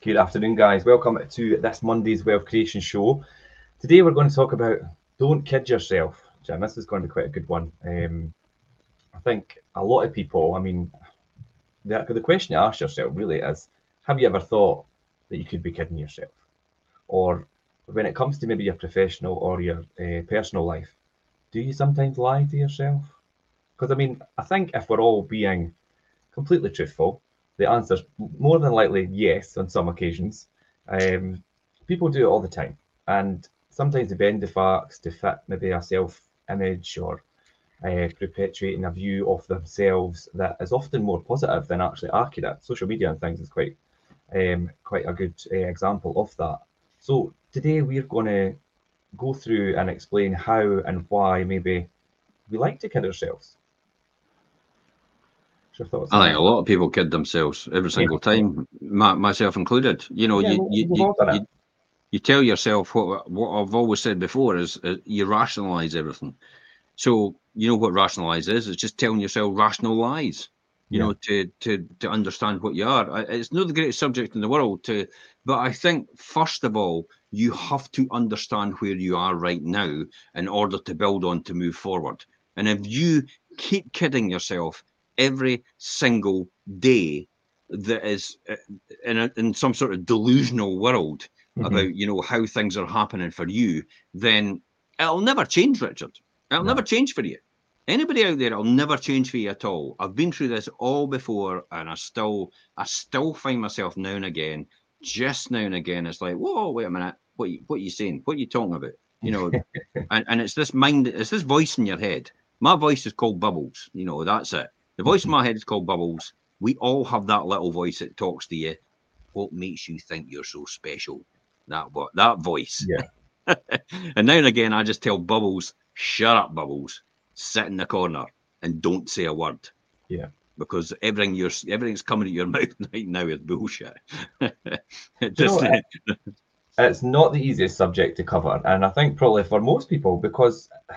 Good afternoon, guys. Welcome to this Monday's Wealth Creation Show. Today we're going to talk about don't kid yourself. Jim, this is going to be quite a good one. Um, I think a lot of people, I mean, the, the question you ask yourself really is have you ever thought that you could be kidding yourself? Or when it comes to maybe your professional or your uh, personal life, do you sometimes lie to yourself? Because I mean, I think if we're all being completely truthful, the answer's more than likely yes on some occasions. Um, people do it all the time, and sometimes they bend the facts to fit maybe a self-image or uh, perpetuating a view of themselves that is often more positive than actually accurate. Social media and things is quite um, quite a good uh, example of that. So today we're going to go through and explain how and why maybe we like to kid ourselves. Thoughts I think a lot of people kid themselves every single yeah. time, my, myself included. You know, yeah, you, you, you, you, you, tell yourself what what I've always said before is uh, you rationalize everything. So you know what rationalize is? It's just telling yourself rational lies. You yeah. know, to to to understand what you are. It's not the greatest subject in the world to, but I think first of all you have to understand where you are right now in order to build on to move forward. And if you keep kidding yourself every single day that is uh, in a, in some sort of delusional world mm-hmm. about you know how things are happening for you, then it'll never change, Richard. It'll no. never change for you. Anybody out there, it'll never change for you at all. I've been through this all before, and I still, I still find myself now and again, just now and again, it's like, whoa, wait a minute, what, you, what are you saying? What are you talking about? You know, and, and it's this mind, it's this voice in your head. My voice is called Bubbles. You know, that's it. The voice in my head is called Bubbles. We all have that little voice that talks to you. What makes you think you're so special? That what that voice. Yeah. and now and again, I just tell Bubbles, "Shut up, Bubbles. Sit in the corner and don't say a word." Yeah. Because everything you're everything's coming at your mouth right now is bullshit. just, you know, it's not the easiest subject to cover, and I think probably for most people because uh,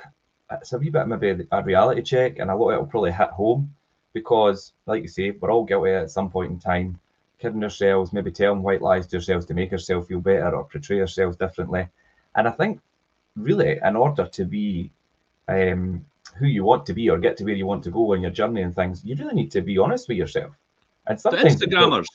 it's a wee bit maybe a reality check, and a lot of it will probably hit home because, like you say, we're all guilty at some point in time, kidding ourselves, maybe telling white lies to ourselves to make ourselves feel better or portray ourselves differently. And I think, really, in order to be um, who you want to be or get to where you want to go on your journey and things, you really need to be honest with yourself. And sometimes the Instagrammers,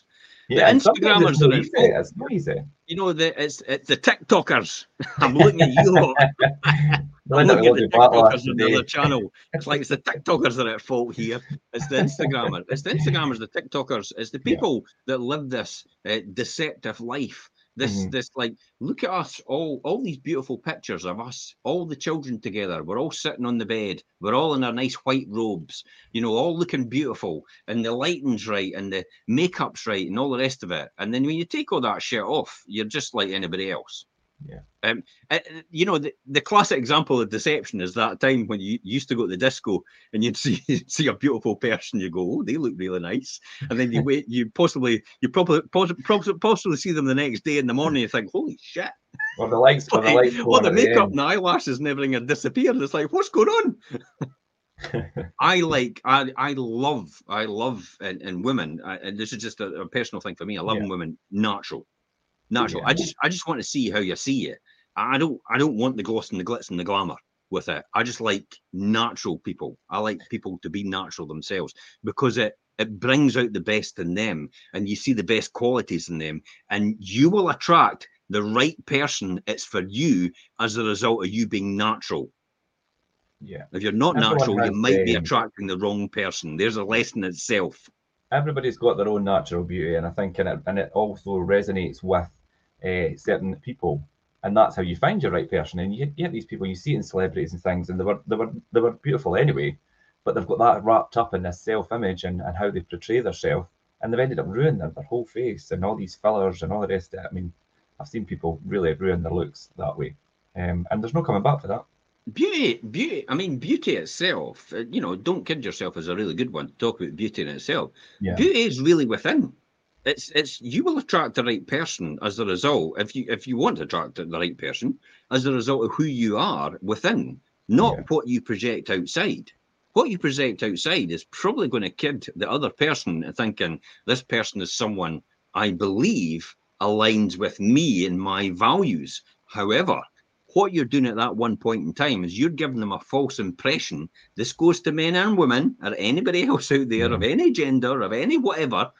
yeah, the Instagrammers are easy. It's not easy. You know, the, it's, it's the TikTokers. I'm looking at you. I'm looking at the TikTokers on the other channel. It's like it's the TikTokers that are at fault here. It's the Instagrammers. It's the Instagrammers, the TikTokers. It's the people yeah. that live this uh, deceptive life this mm-hmm. this like look at us all all these beautiful pictures of us all the children together we're all sitting on the bed we're all in our nice white robes you know all looking beautiful and the lighting's right and the makeup's right and all the rest of it and then when you take all that shit off you're just like anybody else yeah. Um, uh, you know, the, the classic example of deception is that time when you used to go to the disco and you'd see see a beautiful person, you go, oh, they look really nice, and then you wait, you possibly, you probably possibly, possibly see them the next day in the morning, you think, holy shit. Well, the lights, well, the lights, well, the makeup and the eyelashes and everything had disappeared. It's like, what's going on? I like, I, I love, I love, and, and women, and this is just a, a personal thing for me. I love yeah. women natural natural. Yeah. I just I just want to see how you see it. I don't I don't want the gloss and the glitz and the glamour with it. I just like natural people. I like people to be natural themselves because it it brings out the best in them and you see the best qualities in them and you will attract the right person it's for you as a result of you being natural yeah if you're not natural you might be attracting the wrong person there's a lesson itself everybody's got their own natural beauty and i think and it, and it also resonates with uh, certain people, and that's how you find your right person. And you, you get these people, you see in celebrities and things, and they were they were they were beautiful anyway, but they've got that wrapped up in this self-image and, and how they portray themselves, and they've ended up ruining their, their whole face and all these fillers and all the rest of it. I mean, I've seen people really ruin their looks that way, um, and there's no coming back for that. Beauty, beauty. I mean, beauty itself. Uh, you know, don't kid yourself is a really good one to talk about beauty in itself. Yeah. Beauty is really within it's it's you will attract the right person as a result if you if you want to attract the right person as a result of who you are within not yeah. what you project outside what you project outside is probably going to kid the other person thinking this person is someone i believe aligns with me and my values. However, what you're doing at that one point in time is you're giving them a false impression. This goes to men and women, or anybody else out there of any gender, of any whatever.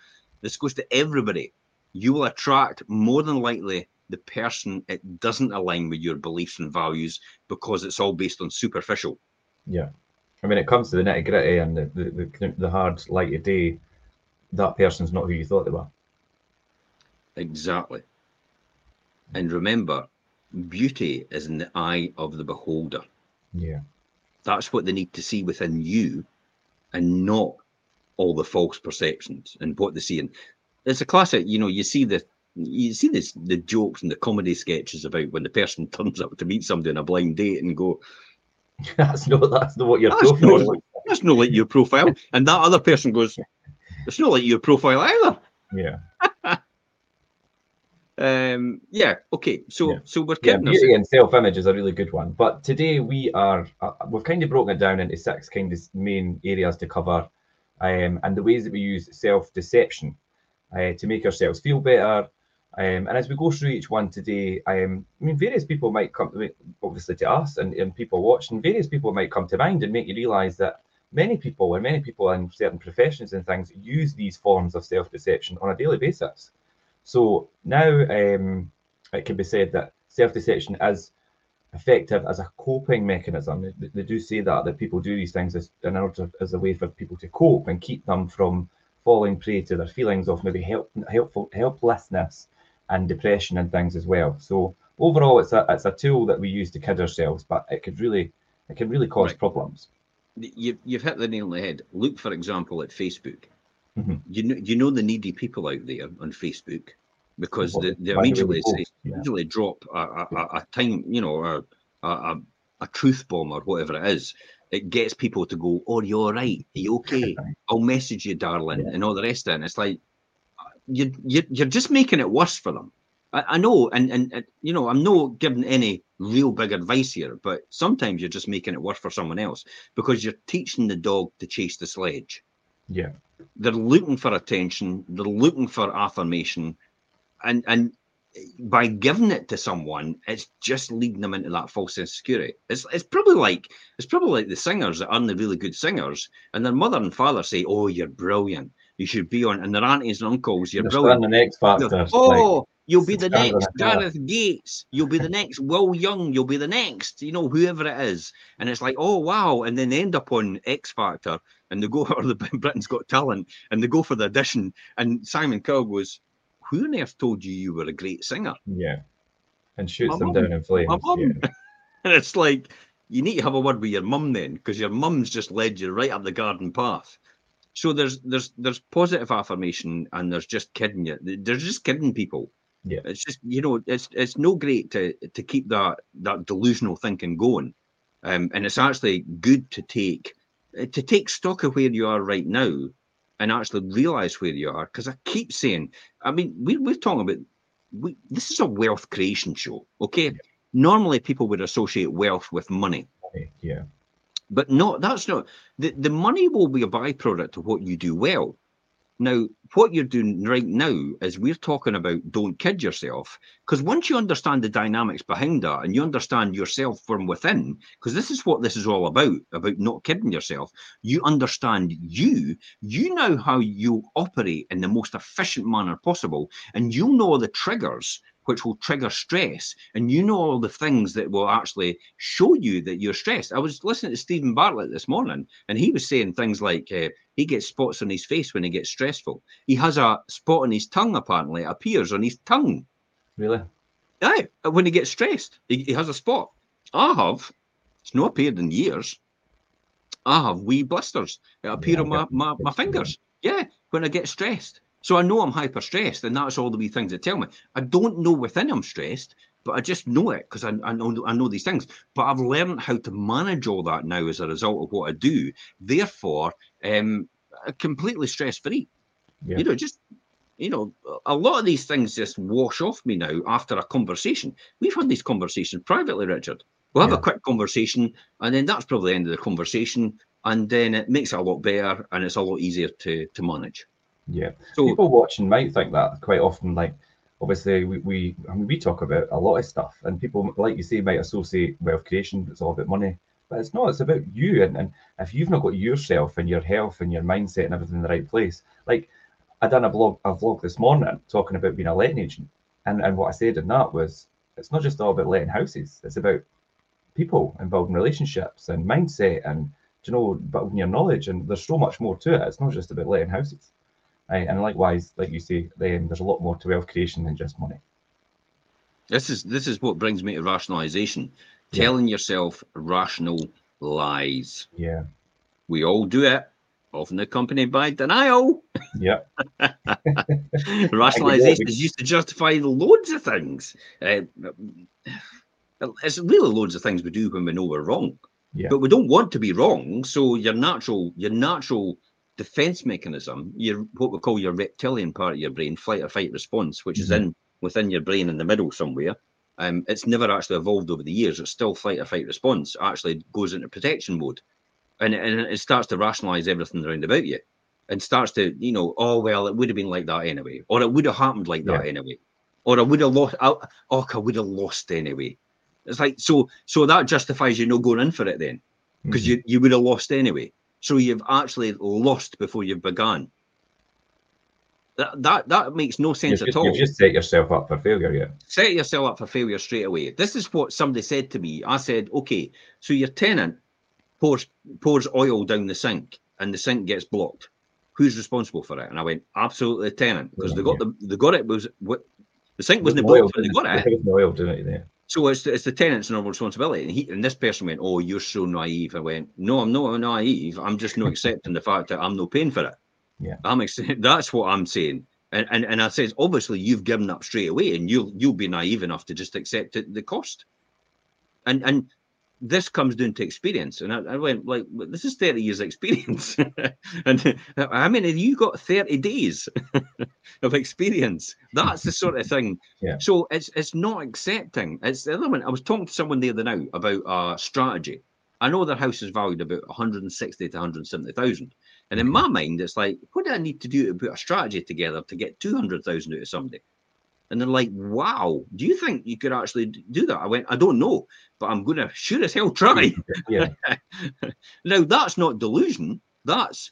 This goes to everybody. You will attract more than likely the person it doesn't align with your beliefs and values because it's all based on superficial. Yeah. I mean, it comes to the nitty gritty and the, the, the, the hard light of day, that person's not who you thought they were. Exactly. And remember, beauty is in the eye of the beholder. Yeah. That's what they need to see within you and not all the false perceptions and what they see. And it's a classic, you know, you see the you see this the jokes and the comedy sketches about when the person turns up to meet somebody on a blind date and go, That's not that's not what your that's profile not, That's not like your profile. And that other person goes, It's not like your profile either. Yeah. Um, yeah. Okay. So yeah. so we're yeah, beauty and self image is a really good one. But today we are uh, we've kind of broken it down into six kind of main areas to cover, um, and the ways that we use self deception uh, to make ourselves feel better. Um, and as we go through each one today, um, I mean, various people might come, obviously to us and, and people watching, various people might come to mind and make you realize that many people and many people in certain professions and things use these forms of self deception on a daily basis. So now um, it can be said that self-deception is effective as a coping mechanism. They, they, do say that that people do these things as in order as a way for people to cope and keep them from falling prey to their feelings of maybe help, helpful helplessness and depression and things as well. So overall, it's a it's a tool that we use to kid ourselves, but it could really it can really cause right. problems. You've you've hit the nail on the head. Look, for example, at Facebook. Mm-hmm. You know, you know the needy people out there on Facebook because they, they immediately say, yeah. immediately drop a, a, a, time, you know, a, a, a truth bomb or whatever it is. It gets people to go, "Oh, you're right. Are you okay? I'll message you, darling," yeah. and all the rest of it. And it's like you you you're just making it worse for them. I, I know, and, and, and you know, I'm not giving any real big advice here, but sometimes you're just making it worse for someone else because you're teaching the dog to chase the sledge. Yeah. They're looking for attention, they're looking for affirmation, and and by giving it to someone, it's just leading them into that false insecurity. It's it's probably like it's probably like the singers that aren't the really good singers, and their mother and father say, "Oh, you're brilliant. You should be on," and their aunties and uncles, "You're They're brilliant." The next factor. Oh, like, You'll be the next Gareth Gates. You'll be the next Will Young. You'll be the next, you know, whoever it is. And it's like, oh wow. And then they end up on X Factor and they go or the Britain's Got Talent and they go for the audition. And Simon Cowell goes, Who on earth told you you were a great singer? Yeah. And shoots my them mom, down in flames. Yeah. and it's like, you need to have a word with your mum then, because your mum's just led you right up the garden path. So there's there's there's positive affirmation and there's just kidding you. There's just kidding people. Yeah, it's just you know it's it's no great to to keep that that delusional thinking going, um, and it's actually good to take to take stock of where you are right now, and actually realize where you are. Because I keep saying, I mean, we we're talking about we this is a wealth creation show, okay? Yeah. Normally, people would associate wealth with money. Yeah. But no, that's not the, the money will be a byproduct of what you do well. Now, what you're doing right now is we're talking about don't kid yourself. Because once you understand the dynamics behind that and you understand yourself from within, because this is what this is all about, about not kidding yourself, you understand you, you know how you operate in the most efficient manner possible, and you know the triggers which will trigger stress. And you know all the things that will actually show you that you're stressed. I was listening to Steven Bartlett this morning, and he was saying things like uh, he gets spots on his face when he gets stressful. He has a spot on his tongue, apparently, it appears on his tongue. Really? Yeah, when he gets stressed, he, he has a spot. I have. It's not appeared in years. I have wee blisters. It appear yeah, on my, my, my fingers. Yeah, when I get stressed. So I know I'm hyper stressed, and that's all the wee things that tell me. I don't know within I'm stressed, but I just know it because I, I, know I know these things. But I've learned how to manage all that now as a result of what I do. Therefore, um, completely stress free. Yeah. You know, just you know, a lot of these things just wash off me now after a conversation. We've had these conversations privately, Richard. We'll have yeah. a quick conversation, and then that's probably the end of the conversation, and then it makes it a lot better and it's a lot easier to to manage. Yeah. So people watching might think that quite often, like, obviously we, we I mean we talk about a lot of stuff, and people like you say might associate wealth creation. It's all about money, but it's not. It's about you, and, and if you've not got yourself and your health and your mindset and everything in the right place, like I done a blog a vlog this morning talking about being a letting agent, and and what I said in that was it's not just all about letting houses. It's about people involved in relationships and mindset and you know building your knowledge. And there's so much more to it. It's not just about letting houses. Right? And likewise, like you say, then there's a lot more to wealth creation than just money. This is this is what brings me to rationalization. Yeah. Telling yourself rational lies. Yeah. We all do it, often accompanied by denial. Yeah. Rationalization is used to justify loads of things. Uh, it's really loads of things we do when we know we're wrong. Yeah. But we don't want to be wrong. So your natural, your natural defense mechanism, your what we call your reptilian part of your brain, flight or fight response, which mm-hmm. is in within your brain in the middle somewhere. Um, it's never actually evolved over the years. It's still flight or fight response. Actually goes into protection mode, and and it starts to rationalize everything around about you, and starts to you know, oh well, it would have been like that anyway, or it would have happened like that anyway, or I would have lost. Oh, I would have lost anyway. It's like so. So that justifies you not going in for it then, because mm-hmm. you you would have lost anyway. So you've actually lost before you've begun. That, that that makes no sense you've at all. You just set yourself up for failure, yeah. Set yourself up for failure straight away. This is what somebody said to me. I said, okay, so your tenant pours pours oil down the sink and the sink gets blocked. Who's responsible for it? And I went, absolutely the tenant, because yeah, they got yeah. the they got it was what the sink wasn't blocked, but they got it. There was no oil doing it there. So it's, it's the tenant's normal responsibility. And, he, and this person went, Oh, you're so naive. I went, No, I'm not naive. I'm just not accepting the fact that I'm not paying for it. Yeah. I'm ex- that's what I'm saying. And, and and I says, obviously you've given up straight away and you'll you'll be naive enough to just accept it, the cost. And and this comes down to experience. And I, I went like, this is 30 years experience. and I mean, you got 30 days of experience. That's the sort of thing. Yeah. So it's it's not accepting. It's the other one. I was talking to someone the other night about uh strategy. I know their house is valued about 160 to 170,000. And in my mind, it's like, what do I need to do to put a strategy together to get 200,000 out of somebody? And they're like, wow, do you think you could actually do that? I went, I don't know, but I'm going to sure as hell try. Yeah. now, that's not delusion. That's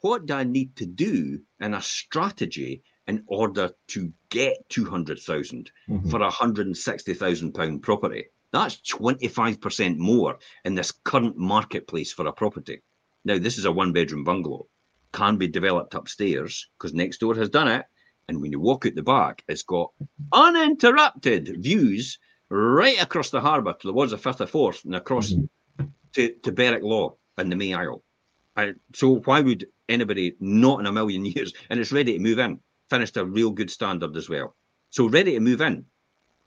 what do I need to do in a strategy in order to get 200,000 mm-hmm. for a 160,000 pound property? That's 25% more in this current marketplace for a property. Now, this is a one bedroom bungalow, can be developed upstairs because next door has done it and when you walk out the back, it's got uninterrupted views right across the harbour to the Firth of Forth and across mm-hmm. to, to Berwick Law and the May Isle. And so why would anybody not in a million years? And it's ready to move in. Finished a real good standard as well. So ready to move in.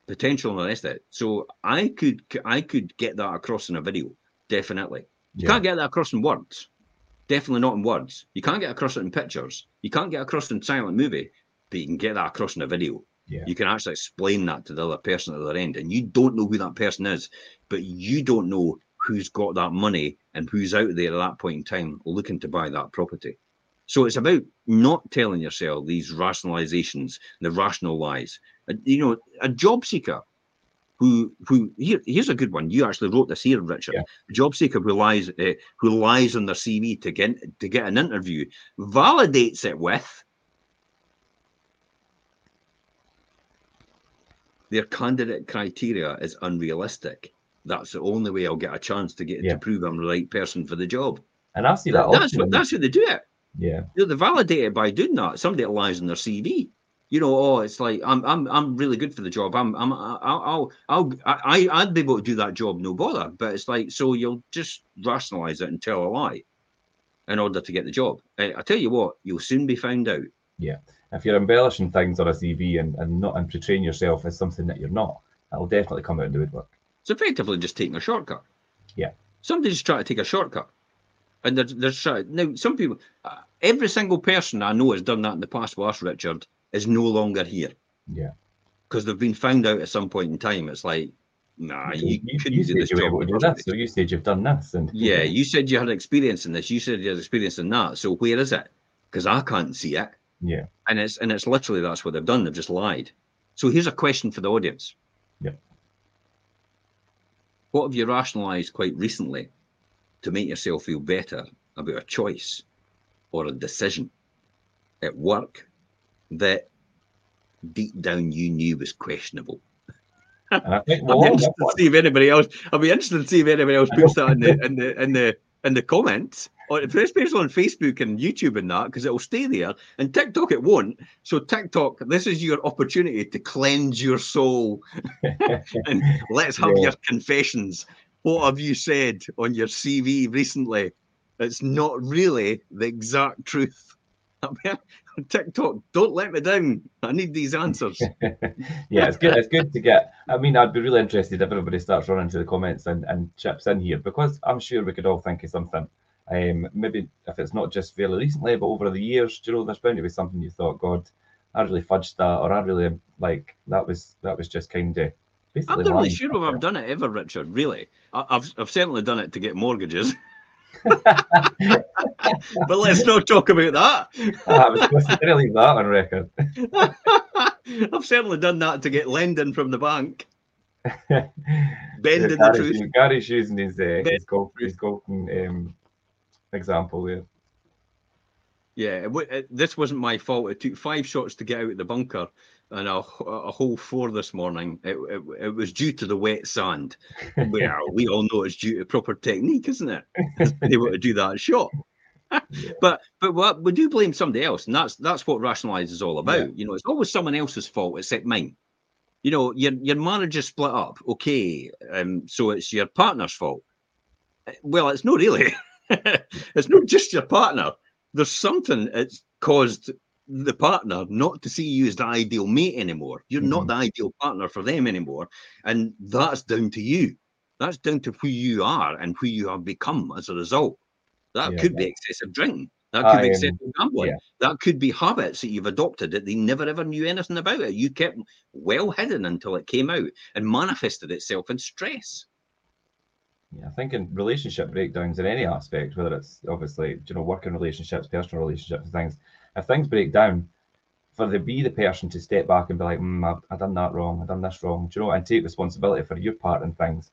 Potential and the rest of it. So I could I could get that across in a video, definitely. You yeah. can't get that across in words. Definitely not in words. You can't get across it in pictures. You can't get across in silent movie but you can get that across in a video. Yeah. You can actually explain that to the other person at the other end, and you don't know who that person is, but you don't know who's got that money and who's out there at that point in time looking to buy that property. So it's about not telling yourself these rationalizations, the rational lies. You know, a job seeker who who here, here's a good one. You actually wrote this here, Richard. Yeah. A job seeker who lies uh, who lies on their CV to get to get an interview validates it with their candidate criteria is unrealistic. That's the only way I'll get a chance to get yeah. to prove I'm the right person for the job. And I see that. that's what that's how they do it. Yeah, they validate it by doing that. Somebody that lies on their CV. You know, oh, it's like I'm I'm I'm really good for the job. I'm I'm I'll I'll, I'll I I'd be able to do that job, no bother. But it's like so you'll just rationalize it and tell a lie in order to get the job. I, I tell you what, you'll soon be found out. Yeah if you're embellishing things on a CV and, and not and portraying yourself as something that you're not, that'll definitely come out in the woodwork. It's effectively just taking a shortcut. Yeah. Somebody's trying to take a shortcut. And there's, there's now some people, uh, every single person I know has done that in the past with us, Richard, is no longer here. Yeah. Because they've been found out at some point in time. It's like, nah, you, you couldn't you do this job. Do this, so you said you've done this. And yeah, you said you had experience in this. You said you had experience in that. So where is it? Because I can't see it. Yeah. And it's and it's literally that's what they've done. They've just lied. So here's a question for the audience. Yeah. What have you rationalized quite recently to make yourself feel better about a choice or a decision at work that deep down you knew was questionable? Think I'll be interested to see if anybody else. I'll be interested to see if anybody else puts that in the in the in the in the comments, or especially on Facebook and YouTube and that, because it will stay there. And TikTok it won't. So TikTok, this is your opportunity to cleanse your soul, and let's have yeah. your confessions. What have you said on your CV recently? It's not really the exact truth. TikTok, don't let me down. I need these answers. yeah, it's good. It's good to get. I mean, I'd be really interested if everybody starts running to the comments and, and chips in here because I'm sure we could all think of something. Um, maybe if it's not just fairly recently, but over the years, you know, there's bound to be something you thought, God, I really fudged that, or I really like that was that was just kind of. I'm not really sure if I've done it ever, Richard. Really, I, I've I've certainly done it to get mortgages. but let's not talk about that. I was supposed to leave that on record. I've certainly done that to get lending from the bank. Bending the truth. Gary's using his, uh, his, golf, his golfing um, example there. Yeah, it, this wasn't my fault. It took five shots to get out of the bunker and a, a hole four this morning. It, it, it, was due to the wet sand. well, we all know it's due to proper technique, isn't it? they want to do that shot. but but what, we do blame somebody else, and that's that's what rationalize is all about. Yeah. You know, it's always someone else's fault except mine. You know, your your marriage is split up, okay, um, so it's your partner's fault. Well, it's not really. it's not just your partner. There's something that's caused the partner not to see you as the ideal mate anymore. You're mm-hmm. not the ideal partner for them anymore. And that's down to you. That's down to who you are and who you have become as a result. That yeah, could be excessive drinking. That could be excessive gambling. Yeah. That could be habits that you've adopted that they never ever knew anything about it. You kept well hidden until it came out and manifested itself in stress. Yeah, I think in relationship breakdowns in any aspect, whether it's obviously you know working relationships, personal relationships, things, if things break down, for the be the person to step back and be like, mm, I've, I've done that wrong, I've done this wrong, do you know, and take responsibility for your part in things.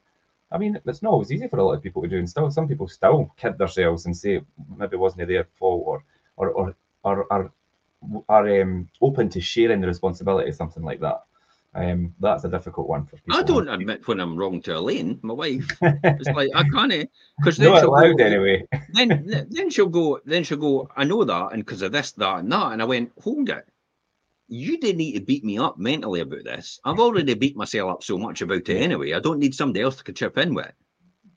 I mean, it's not always easy for a lot of people to do, and still, some people still kid themselves and say maybe it wasn't their fault, or or or, or are are um, open to sharing the responsibility, something like that. Um, that's a difficult one for people. I don't admit when I'm wrong to Elaine, my wife. It's like I can't because then she'll go, anyway. then then she'll go, then she'll go. I know that, and because of this, that, and that, and I went, hold it. You didn't need to beat me up mentally about this. I've already beat myself up so much about it anyway. I don't need somebody else to chip in with.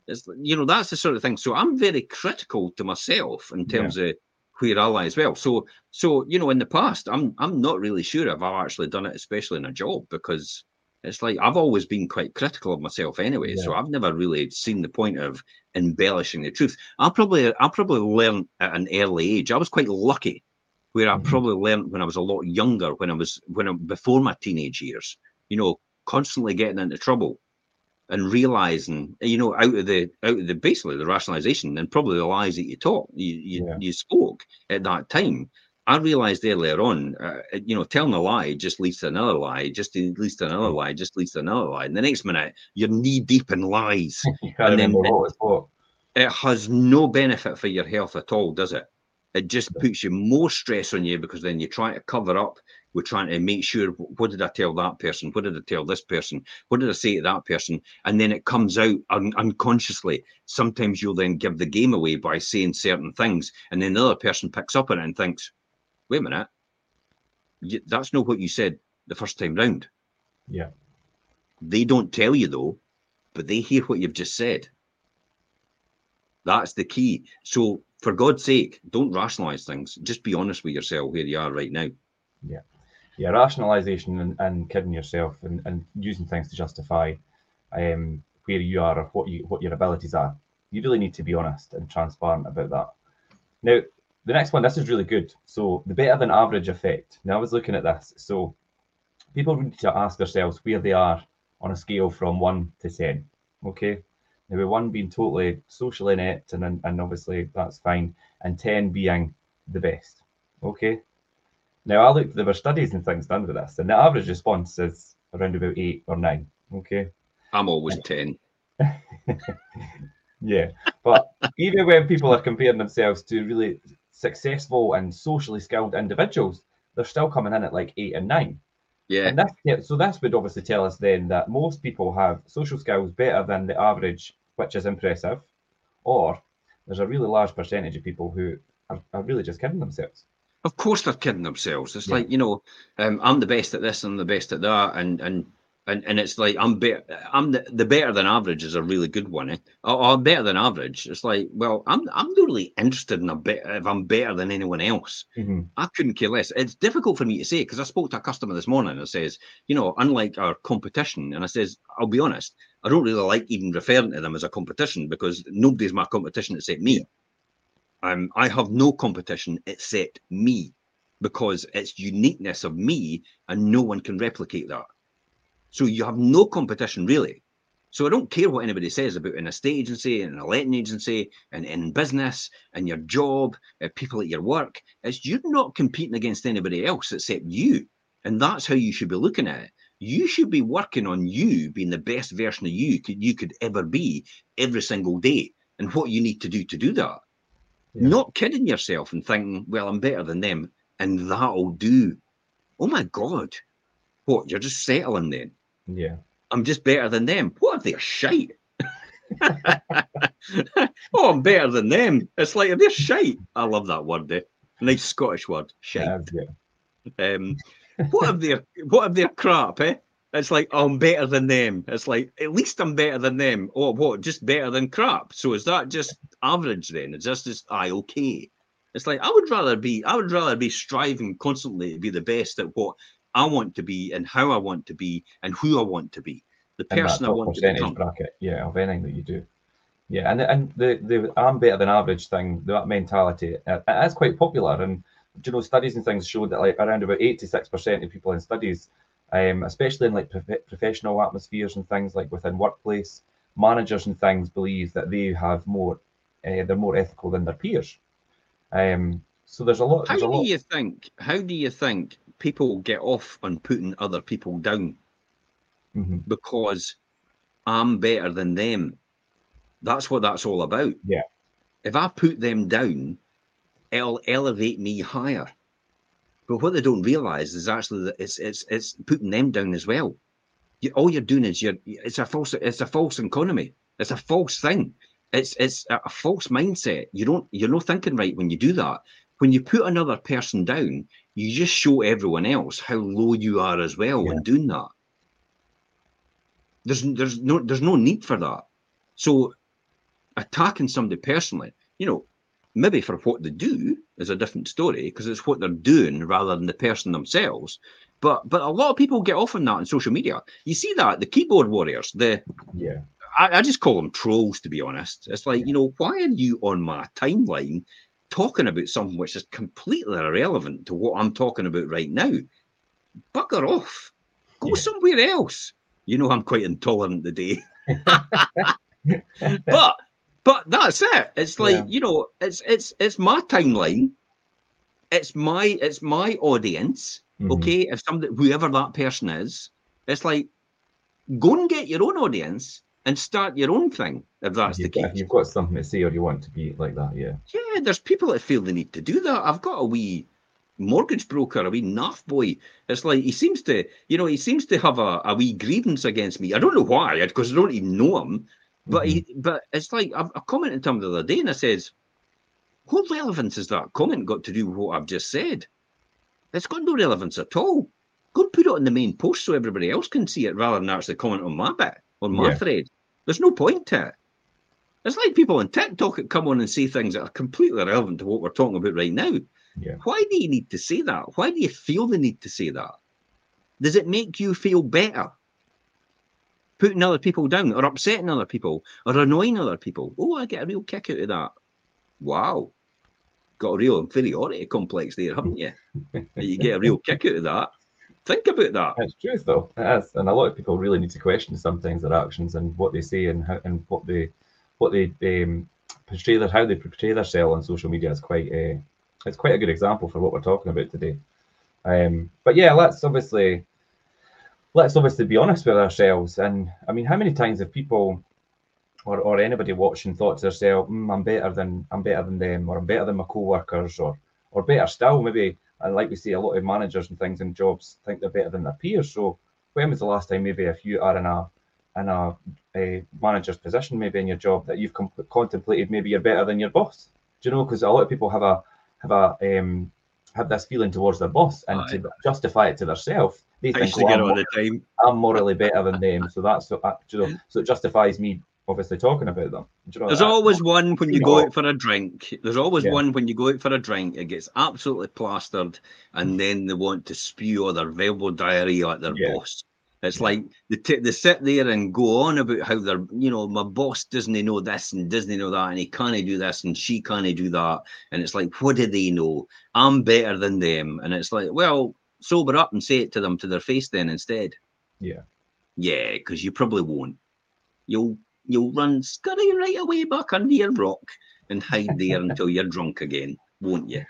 It's you know that's the sort of thing. So I'm very critical to myself in terms yeah. of I lie as well. So, so you know, in the past, I'm I'm not really sure if I've actually done it, especially in a job, because it's like I've always been quite critical of myself anyway. Yeah. So I've never really seen the point of embellishing the truth. I probably I probably learned at an early age. I was quite lucky, where mm-hmm. I probably learned when I was a lot younger, when I was when I, before my teenage years. You know, constantly getting into trouble and realizing, you know, out of the out of the basically the rationalization and probably the lies that you taught, you you, yeah. you spoke at that time. I realized earlier on, uh, you know, telling a lie just leads to another lie, just leads to another lie, just leads to another lie. And the next minute, you're knee deep in lies. and then it, it has no benefit for your health at all, does it? It just puts you more stress on you because then you try to cover up we're trying to make sure what did I tell that person? What did I tell this person? What did I say to that person? And then it comes out un- unconsciously. Sometimes you'll then give the game away by saying certain things, and then the other person picks up on it and thinks, "Wait a minute, that's not what you said the first time round." Yeah. They don't tell you though, but they hear what you've just said. That's the key. So, for God's sake, don't rationalize things. Just be honest with yourself where you are right now. Yeah yeah, rationalization and, and kidding yourself and, and using things to justify um, where you are or what you what your abilities are. You really need to be honest and transparent about that. Now, the next one, this is really good. So the better than average effect. Now I was looking at this. So people need to ask themselves where they are on a scale from one to ten. Okay. Now with one being totally socially inept and, and obviously that's fine, and ten being the best. Okay. Now, I looked, there were studies and things done with this, and the average response is around about eight or nine. Okay. I'm always 10. yeah. But even when people are comparing themselves to really successful and socially skilled individuals, they're still coming in at like eight and nine. Yeah. And that's, yeah, so this would obviously tell us then that most people have social skills better than the average, which is impressive, or there's a really large percentage of people who are, are really just kidding themselves. Of course, they're kidding themselves. It's yeah. like you know, um, I'm the best at this, I'm the best at that, and and and, and it's like I'm better. I'm the, the better than average is a really good one. Eh? Or, or, better than average. It's like, well, I'm I'm not really interested in a bit if I'm better than anyone else. Mm-hmm. I couldn't care less. It's difficult for me to say because I spoke to a customer this morning and says, you know, unlike our competition, and I says, I'll be honest, I don't really like even referring to them as a competition because nobody's my competition except me. Um, I have no competition except me because it's uniqueness of me and no one can replicate that. So you have no competition really. So I don't care what anybody says about an estate agency in a letting agency and in business and your job, uh, people at your work. It's you're not competing against anybody else except you. And that's how you should be looking at it. You should be working on you being the best version of you could, you could ever be every single day and what you need to do to do that. Yeah. Not kidding yourself and thinking, well, I'm better than them and that'll do. Oh my God. What? You're just settling then. Yeah. I'm just better than them. What if they're shite? oh, I'm better than them. It's like they're shite. I love that word. Eh? Nice Scottish word. Shite. Yeah, um, what if they're what if they're crap? Eh? It's like oh, I'm better than them. It's like at least I'm better than them. Oh, what? Just better than crap. So is that just average then? It's just just I okay. It's like I would rather be I would rather be striving constantly to be the best at what I want to be and how I want to be and who I want to be. The person I want to become. bracket, yeah, of anything that you do. Yeah, and and the the I'm better than average thing, that mentality, uh, is quite popular. And you know, studies and things show that like around about 86% of people in studies, um, especially in like prof- professional atmospheres and things like within workplace, managers and things believe that they have more, uh, they're more ethical than their peers. Um, so there's a lot. How do lot... you think? How do you think people get off on putting other people down mm-hmm. because I'm better than them. That's what that's all about. Yeah. If I put them down, it'll elevate me higher. But what they don't realize is actually that it's it's it's putting them down as well. You, all you're doing is you're it's a false it's a false economy. It's a false thing. It's it's a false mindset. You don't you're not thinking right when you do that. When you put another person down, you just show everyone else how low you are as well yeah. in doing that. There's there's no there's no need for that. So attacking somebody personally, you know, maybe for what they do is a different story because it's what they're doing rather than the person themselves. But but a lot of people get off on that on social media. You see that the keyboard warriors, the yeah, I, I just call them trolls to be honest. It's like you know why are you on my timeline talking about something which is completely irrelevant to what I'm talking about right now. Bugger off. Go yeah. somewhere else. You know I'm quite intolerant today. but but that's it. It's like, yeah. you know, it's it's it's my timeline. It's my it's my audience. Mm-hmm. Okay. If somebody whoever that person is, it's like go and get your own audience and start your own thing if that's you've the got, case. You've got something to say or you want to be like that, yeah. Yeah, there's people that feel the need to do that. I've got a wee mortgage broker, a wee naff boy. It's like he seems to, you know, he seems to have a, a wee grievance against me. I don't know why, because I don't even know him. But mm-hmm. he, but it's like I, I commented to him the other day, and I says, "What relevance has that comment got to do with what I've just said? It's got no relevance at all. Go and put it on the main post so everybody else can see it, rather than actually comment on my bit on my yeah. thread. There's no point to it. It's like people on TikTok that come on and say things that are completely irrelevant to what we're talking about right now. Yeah. Why do you need to say that? Why do you feel the need to say that? Does it make you feel better? Putting other people down or upsetting other people or annoying other people. Oh, I get a real kick out of that. Wow. Got a real inferiority complex there, haven't you? you get a real kick out of that. Think about that. It's true, though. It is, and a lot of people really need to question sometimes their actions and what they say and how and what they what they um, portray their how they portray themselves on social media is quite a uh, it's quite a good example for what we're talking about today. Um, but yeah, let's obviously let's obviously be honest with ourselves. And I mean, how many times have people or, or anybody watching thought to themselves, mm, "I'm better than I'm better than them," or "I'm better than my co-workers," or or better still, maybe. And like we see, a lot of managers and things in jobs think they're better than their peers. So when was the last time, maybe if you are in a in a, a manager's position, maybe in your job, that you've com- contemplated maybe you're better than your boss? Do you know? Because a lot of people have a have a um, have this feeling towards their boss, and Aye. to justify it to themselves, they I think, well, I'm, the time. I'm morally better than them, so that's so, you know, so it justifies me obviously talking about them. You know, There's always one when you, go out for a drink. There's always yeah. one when you go out for a drink. It gets absolutely plastered, and mm. then they want to spew all their verbal diarrhea at their yeah. boss. It's like they, t- they sit there and go on about how they're, you know, my boss doesn't know this and doesn't know that, and he can't do this and she can't do that. And it's like, what do they know? I'm better than them. And it's like, well, sober up and say it to them to their face then instead. Yeah. Yeah, because you probably won't. You'll you'll run scurry right away back under your rock and hide there until you're drunk again, won't you?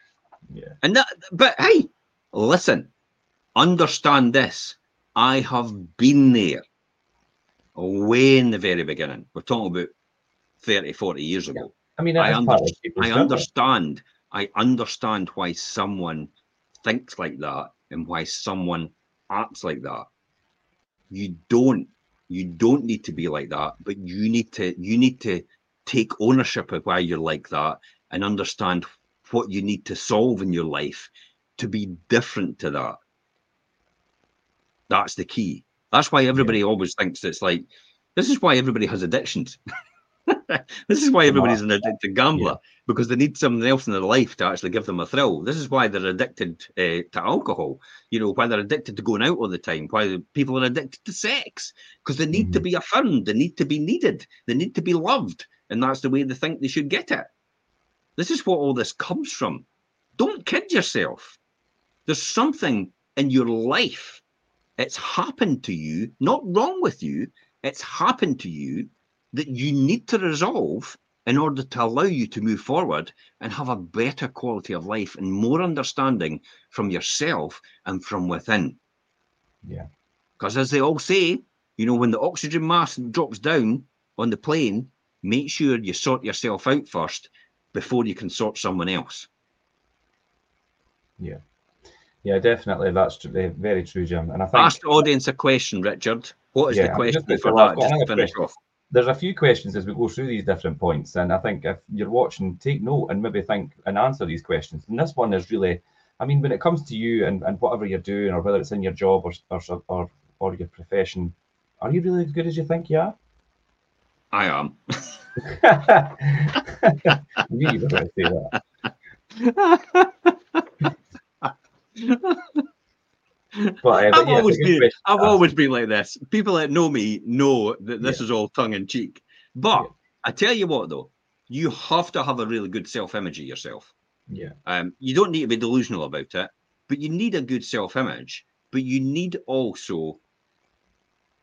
Yeah. And that, but hey, listen, understand this. I have been there way in the very beginning. We're talking about 30, 40 years ago. Yeah. I mean, I, under, I understand. I understand why someone thinks like that and why someone acts like that. You don't you don't need to be like that, but you need to you need to take ownership of why you're like that and understand what you need to solve in your life to be different to that. That's the key. That's why everybody yeah. always thinks it's like this is why everybody has addictions. this is why everybody's an addicted gambler yeah. Because they need something else in their life to actually give them a thrill. This is why they're addicted uh, to alcohol. You know, why they're addicted to going out all the time. Why people are addicted to sex because they need mm-hmm. to be affirmed. They need to be needed. They need to be loved, and that's the way they think they should get it. This is what all this comes from. Don't kid yourself. There's something in your life. It's happened to you, not wrong with you. It's happened to you that you need to resolve in order to allow you to move forward and have a better quality of life and more understanding from yourself and from within. Yeah. Because as they all say, you know, when the oxygen mask drops down on the plane, make sure you sort yourself out first before you can sort someone else. Yeah. Yeah, definitely. That's eh, very true, Jim. And I think ask the audience a question, Richard. What is yeah, the question for that? Just to finish off there's a few questions as we go through these different points, and I think if you're watching, take note and maybe think and answer these questions. And this one is really, I mean, when it comes to you and, and whatever you're doing, or whether it's in your job or or or, or your profession, are you really as good as you think you are? I am. going say that. I've yeah, always been, I've always been like this. People that know me know that this yeah. is all tongue in cheek. But yeah. I tell you what, though, you have to have a really good self-image of yourself. Yeah. Um, you don't need to be delusional about it, but you need a good self-image. But you need also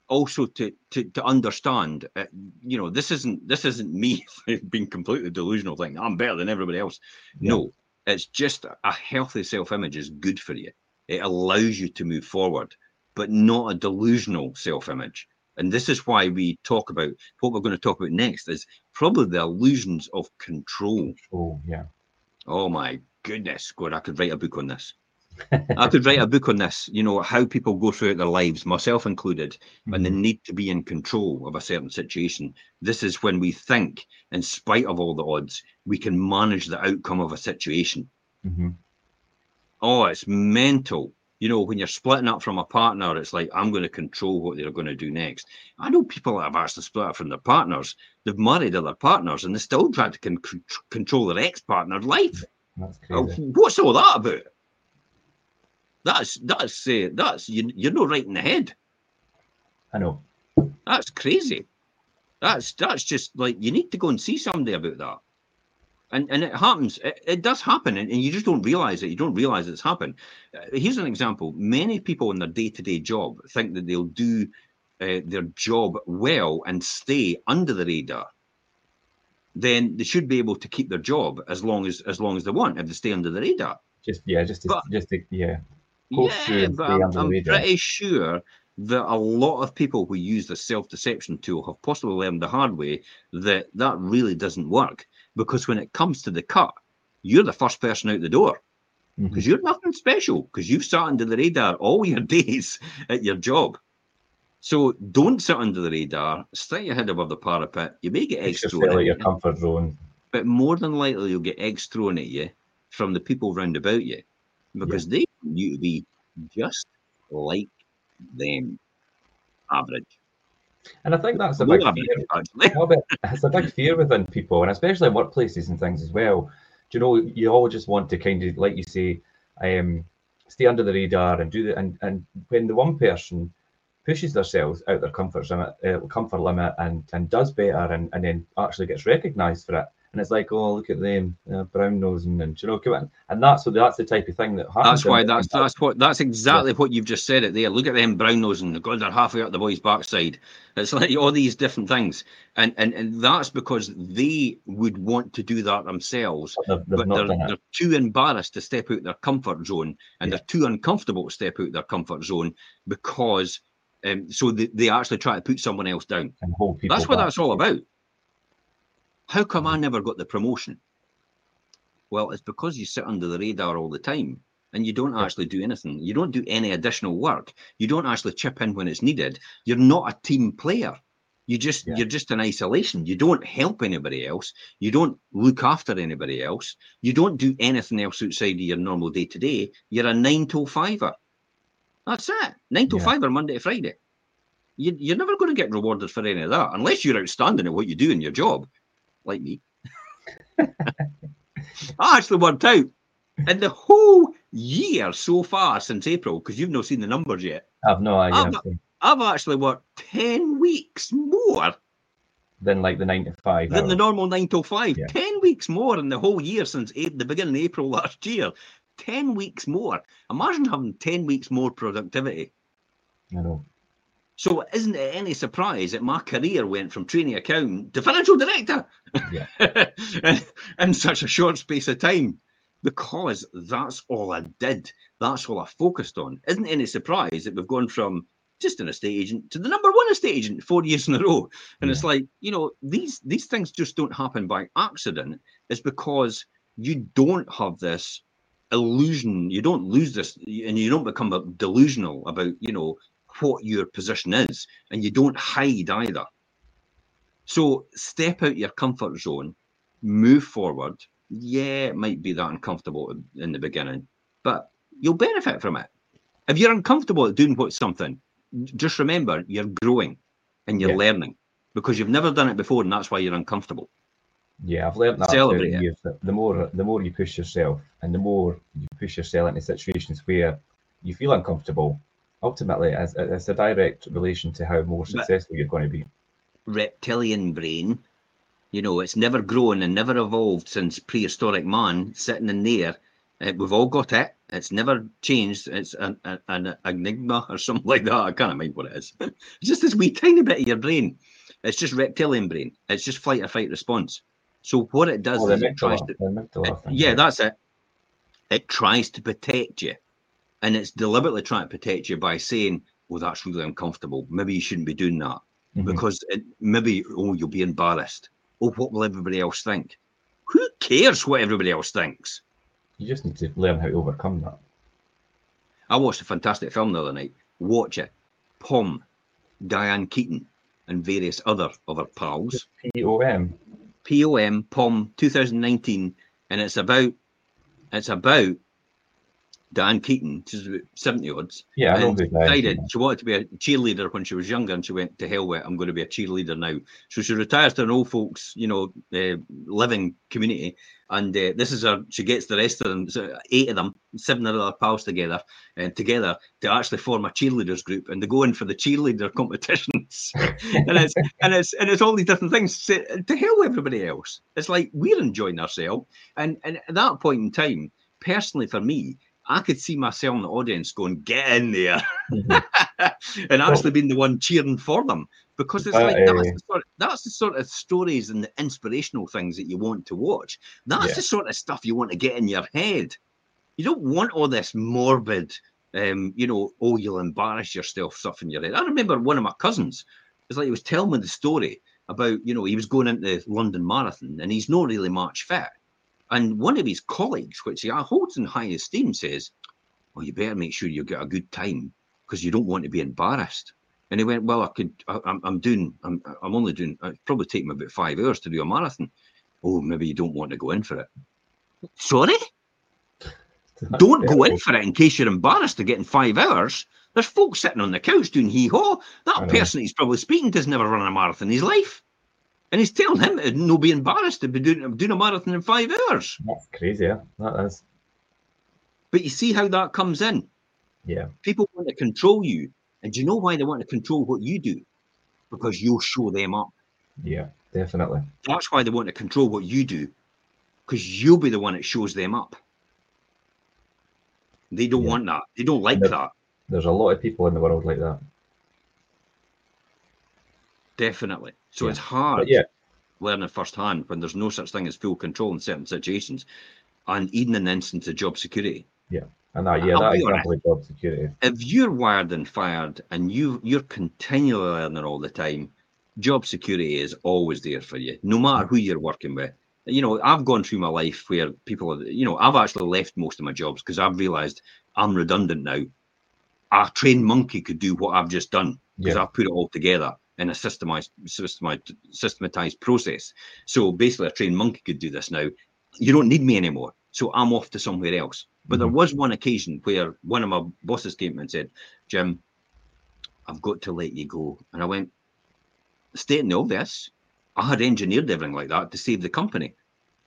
also to to to understand uh, you know this isn't this isn't me being completely delusional thing i'm better than everybody else yeah. no it's just a healthy self-image is good for you it allows you to move forward, but not a delusional self image. And this is why we talk about what we're going to talk about next is probably the illusions of control. Oh, yeah. Oh, my goodness. God, I could write a book on this. I could write a book on this, you know, how people go throughout their lives, myself included, mm-hmm. and the need to be in control of a certain situation. This is when we think, in spite of all the odds, we can manage the outcome of a situation. Mm-hmm. Oh, it's mental. You know, when you're splitting up from a partner, it's like, I'm going to control what they're going to do next. I know people that have actually split up from their partners. They've married other partners and they still try to con- control their ex partner's life. Uh, what's all that about? That's, that's, uh, that's, you, you're not right in the head. I know. That's crazy. That's, that's just like, you need to go and see somebody about that and and it happens. It, it does happen and, and, you just don't realize it. You don't realize it's happened. Uh, here's an example. Many people in their day-to-day job think that they'll do uh, their job well and stay under the radar. Then they should be able to keep their job as long as as long as they want if they stay under the radar. Just yeah just to, but, just to, yeah yeah, but I'm, I'm pretty sure that a lot of people who use the self-deception tool have possibly learned the hard way that that really doesn't work because when it comes to the cut, you're the first person out the door because mm-hmm. you're nothing special because you've sat under the radar all your days at your job. So don't sit under the radar. Stick your head above the parapet. You may get eggs thrown at your comfort zone, but more than likely you'll get eggs thrown at you from the people round about you because yeah. they want you to be just like them, average. And I think that's a big fear. Actually. it's a big fear within people, and especially in workplaces and things as well. Do you know you all just want to kind of, like you say, um, stay under the radar and do the and and when the one person pushes themselves out their comfort limit, uh, comfort limit, and and does better, and, and then actually gets recognised for it. And it's like, oh, look at them, uh, brown nosing, and you know, come on. and that's so that's the type of thing that happens. That's why that's that's what that's exactly yeah. what you've just said it there. Look at them brown nosing, God, they're halfway up the boy's backside. It's like all these different things, and and and that's because they would want to do that themselves, but, but they're, they're too embarrassed to step out their comfort zone, and yeah. they're too uncomfortable to step out their comfort zone because um, so they, they actually try to put someone else down. That's what that's all about. How come I never got the promotion? Well, it's because you sit under the radar all the time and you don't actually do anything. You don't do any additional work. You don't actually chip in when it's needed. You're not a team player. You just yeah. you're just in isolation. You don't help anybody else. You don't look after anybody else. You don't do anything else outside of your normal day to day. You're a nine to fiver. That's it. Nine to yeah. five or Monday to Friday. You, you're never going to get rewarded for any of that unless you're outstanding at what you do in your job, like me. I actually worked out in the whole year so far since April, because you've not seen the numbers yet. I've no idea. I've, I've actually worked 10 weeks more than like the nine to five. Than hours. the normal nine to five. Yeah. 10 weeks more in the whole year since the beginning of April last year. 10 weeks more. Imagine having 10 weeks more productivity. I know. So isn't it any surprise that my career went from training accountant to financial director yeah. in, such a short space of time? Because that's all I did. That's all I focused on. Isn't it any surprise that we've gone from just an estate agent to the number one estate agent four years in a row? And yeah. it's like, you know, these these things just don't happen by accident. It's because you don't have this illusion. You don't lose this, and you don't become delusional about you know what your position is, and you don't hide either. So step out your comfort zone, move forward. Yeah, it might be that uncomfortable in the beginning, but you'll benefit from it. If you're uncomfortable at doing what something, just remember you're growing and you're yeah. learning because you've never done it before, and that's why you're uncomfortable. Yeah, I've learned that. Celebrate years, that the more the more you push yourself, and the more you push yourself into situations where you feel uncomfortable, ultimately, it's, it's a direct relation to how more successful but you're going to be. Reptilian brain, you know, it's never grown and never evolved since prehistoric man sitting in there. Uh, we've all got it. It's never changed. It's an, an, an enigma or something like that. I can't mind what it is. it's just this wee tiny bit of your brain. It's just reptilian brain. It's just flight or fight response. So what it does oh, is it tries to, it, yeah, that's it. It tries to protect you, and it's deliberately trying to protect you by saying, "Well, that's really uncomfortable. Maybe you shouldn't be doing that mm-hmm. because it, maybe oh you'll be embarrassed. Oh, what will everybody else think? Who cares what everybody else thinks? You just need to learn how to overcome that. I watched a fantastic film the other night. Watch it. Pom, Diane Keaton, and various other other pals. P O M. POM POM 2019, and it's about it's about Diane Keaton, she's about 70 odds. Yeah, I and decided she wanted to be a cheerleader when she was younger, and she went to hell with it. I'm going to be a cheerleader now. So she retires to an old folks, you know, uh, living community, and uh, this is her. She gets the rest of them, so eight of them, seven of their pals together, and uh, together to actually form a cheerleaders group, and they go in for the cheerleader competitions, and it's and it's and it's all these different things. To, to hell with everybody else. It's like we're enjoying ourselves, and and at that point in time, personally for me, I could see myself in the audience going, "Get in there," mm-hmm. and actually being the one cheering for them because it's uh, like that's, the sort of, that's the sort of stories and the inspirational things that you want to watch. That's yeah. the sort of stuff you want to get in your head. You don't want all this morbid, Um, you know, oh, you'll embarrass yourself, stuff in your head. I remember one of my cousins. It's like he was telling me the story about, you know, he was going into the London Marathon and he's not really much fit. And one of his colleagues, which he holds in high esteem, says, Well, you better make sure you get a good time because you don't want to be embarrassed. And he went, Well, I could, I, am I'm doing, I'm, I'm only doing, it probably take me about five hours to do a marathon. Oh, maybe you don't want to go in for it. Sorry? don't go in for it in case you're embarrassed to get in five hours. There's folks sitting on the couch doing hee haw. That person he's probably speaking to has never run a marathon in his life. And he's telling him to no be embarrassed to be doing, doing a marathon in five hours. That's crazy, yeah. That is. But you see how that comes in. Yeah. People want to control you. And do you know why they want to control what you do? Because you'll show them up. Yeah, definitely. That's why they want to control what you do. Because you'll be the one that shows them up. They don't yeah. want that. They don't like that. There's a lot of people in the world like that. Definitely. So yeah. it's hard but yeah. learning firsthand when there's no such thing as full control in certain situations. And even in the instance of job security. Yeah. And uh, that, yeah, that example of job security. If you're wired and fired and you you're continually learning all the time, job security is always there for you, no matter who you're working with. You know, I've gone through my life where people, are, you know, I've actually left most of my jobs because I've realised I'm redundant now. A trained monkey could do what I've just done because yeah. I've put it all together in a systemized, systematized, systematized process. So basically, a trained monkey could do this now. You don't need me anymore. So I'm off to somewhere else. But mm-hmm. there was one occasion where one of my bosses came and said, Jim, I've got to let you go. And I went, stating the obvious, I had engineered everything like that to save the company.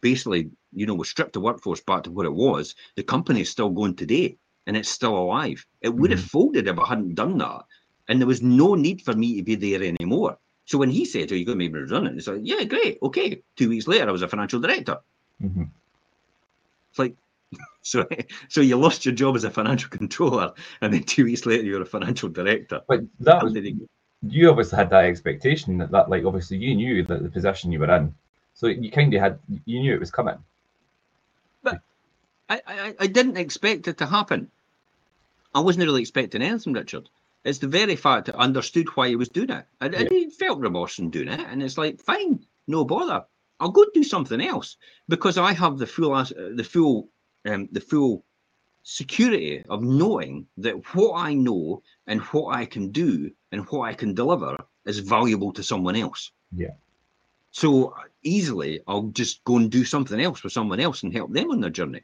Basically, you know, we stripped the workforce back to what it was. The company is still going today and it's still alive. It would mm-hmm. have folded if I hadn't done that. And there was no need for me to be there anymore. So when he said, Are you going to make me redundant? It's like, Yeah, great. Okay. Two weeks later, I was a financial director. Mm-hmm. It's like, so, so you lost your job as a financial controller, and then two weeks later, you're a financial director. But that was, you obviously had that expectation that, that, like, obviously you knew that the position you were in. So you kind of had, you knew it was coming. But I, I, I didn't expect it to happen. I wasn't really expecting anything, Richard. It's the very fact that I understood why he was doing it. And, yeah. and he felt remorse in doing it. And it's like, fine, no bother. I'll go do something else because I have the full the full um, the full security of knowing that what I know and what I can do and what I can deliver is valuable to someone else. Yeah. So easily, I'll just go and do something else for someone else and help them on their journey.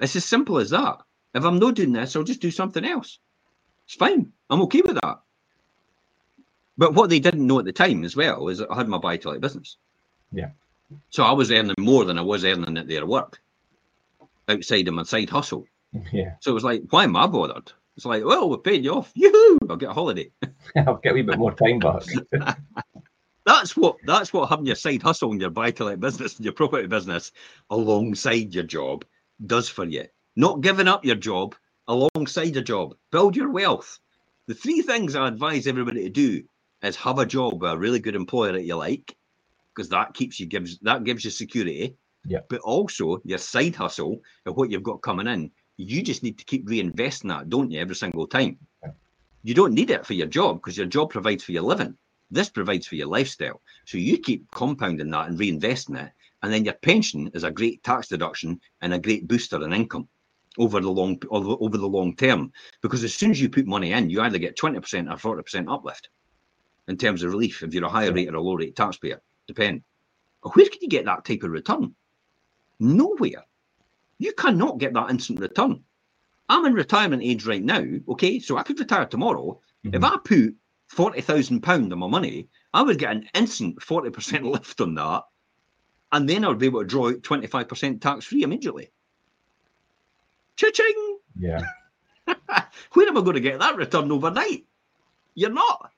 It's as simple as that. If I'm not doing this, I'll just do something else. It's fine. I'm okay with that. But what they didn't know at the time as well is that I had my buy to let business. Yeah. So I was earning more than I was earning at their work outside of my side hustle. Yeah. So it was like, why am I bothered? It's like, well, we're paying you off. Yoo-hoo! I'll get a holiday. I'll get a wee bit more time back. that's what that's what having your side hustle and your buy to let business and your property business alongside your job does for you. Not giving up your job, alongside a job. Build your wealth. The three things I advise everybody to do is have a job with a really good employer that you like, because that keeps you gives that gives you security. Yeah. But also your side hustle and what you've got coming in, you just need to keep reinvesting that, don't you, every single time. Yeah. You don't need it for your job because your job provides for your living. This provides for your lifestyle. So you keep compounding that and reinvesting it. And then your pension is a great tax deduction and a great booster in income over the long over the long term. Because as soon as you put money in, you either get 20% or 40% uplift in terms of relief if you're a higher rate or a low rate taxpayer. Depend. Where can you get that type of return? Nowhere. You cannot get that instant return. I'm in retirement age right now, okay? So I could retire tomorrow. Mm-hmm. If I put forty thousand pound on my money, I would get an instant forty percent lift on that, and then I would be able to draw out twenty five percent tax free immediately. Cha-ching! Yeah. Where am I going to get that return overnight? You're not.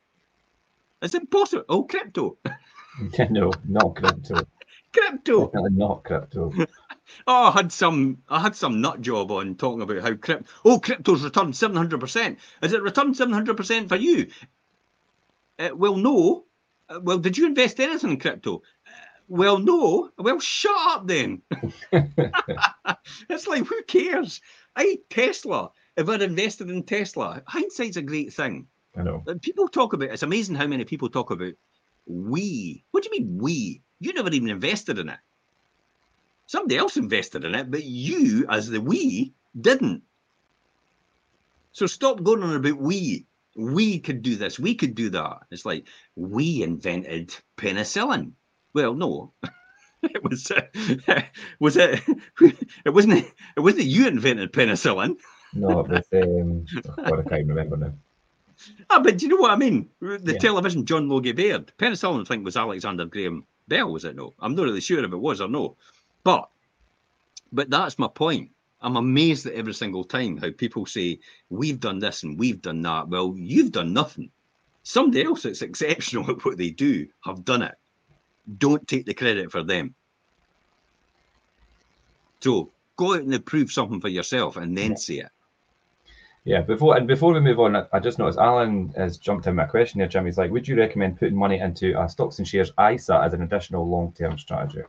It's impossible. Oh, crypto. no, not crypto. crypto. Not crypto. oh, I had some. I had some nut job on talking about how crypto. Oh, crypto's returned seven hundred percent. Is it returned seven hundred percent for you? Uh, well, no. Uh, well, did you invest anything in crypto? Well, no. Well, shut up then. it's like, who cares? I Tesla if I'd invested in Tesla, hindsight's a great thing. I know. People talk about it's amazing how many people talk about we. What do you mean we? You never even invested in it. Somebody else invested in it, but you, as the we, didn't. So stop going on about we. We could do this. We could do that. It's like we invented penicillin. Well, no, it was uh, was it it wasn't it wasn't you invented penicillin. No, it was um, God, I can't remember now. Ah, but do you know what I mean? The yeah. television John Logie Baird. Penicillin, I think, was Alexander Graham Bell, was it? No, I'm not really sure if it was or no. But but that's my point. I'm amazed at every single time how people say we've done this and we've done that. Well, you've done nothing. Somebody else that's exceptional at what they do have done it. Don't take the credit for them. So go out and prove something for yourself and then yeah. say it. Yeah, before and before we move on, I just noticed Alan has jumped in my question here, Jim. He's like, would you recommend putting money into a stocks and shares ISA as an additional long-term strategy?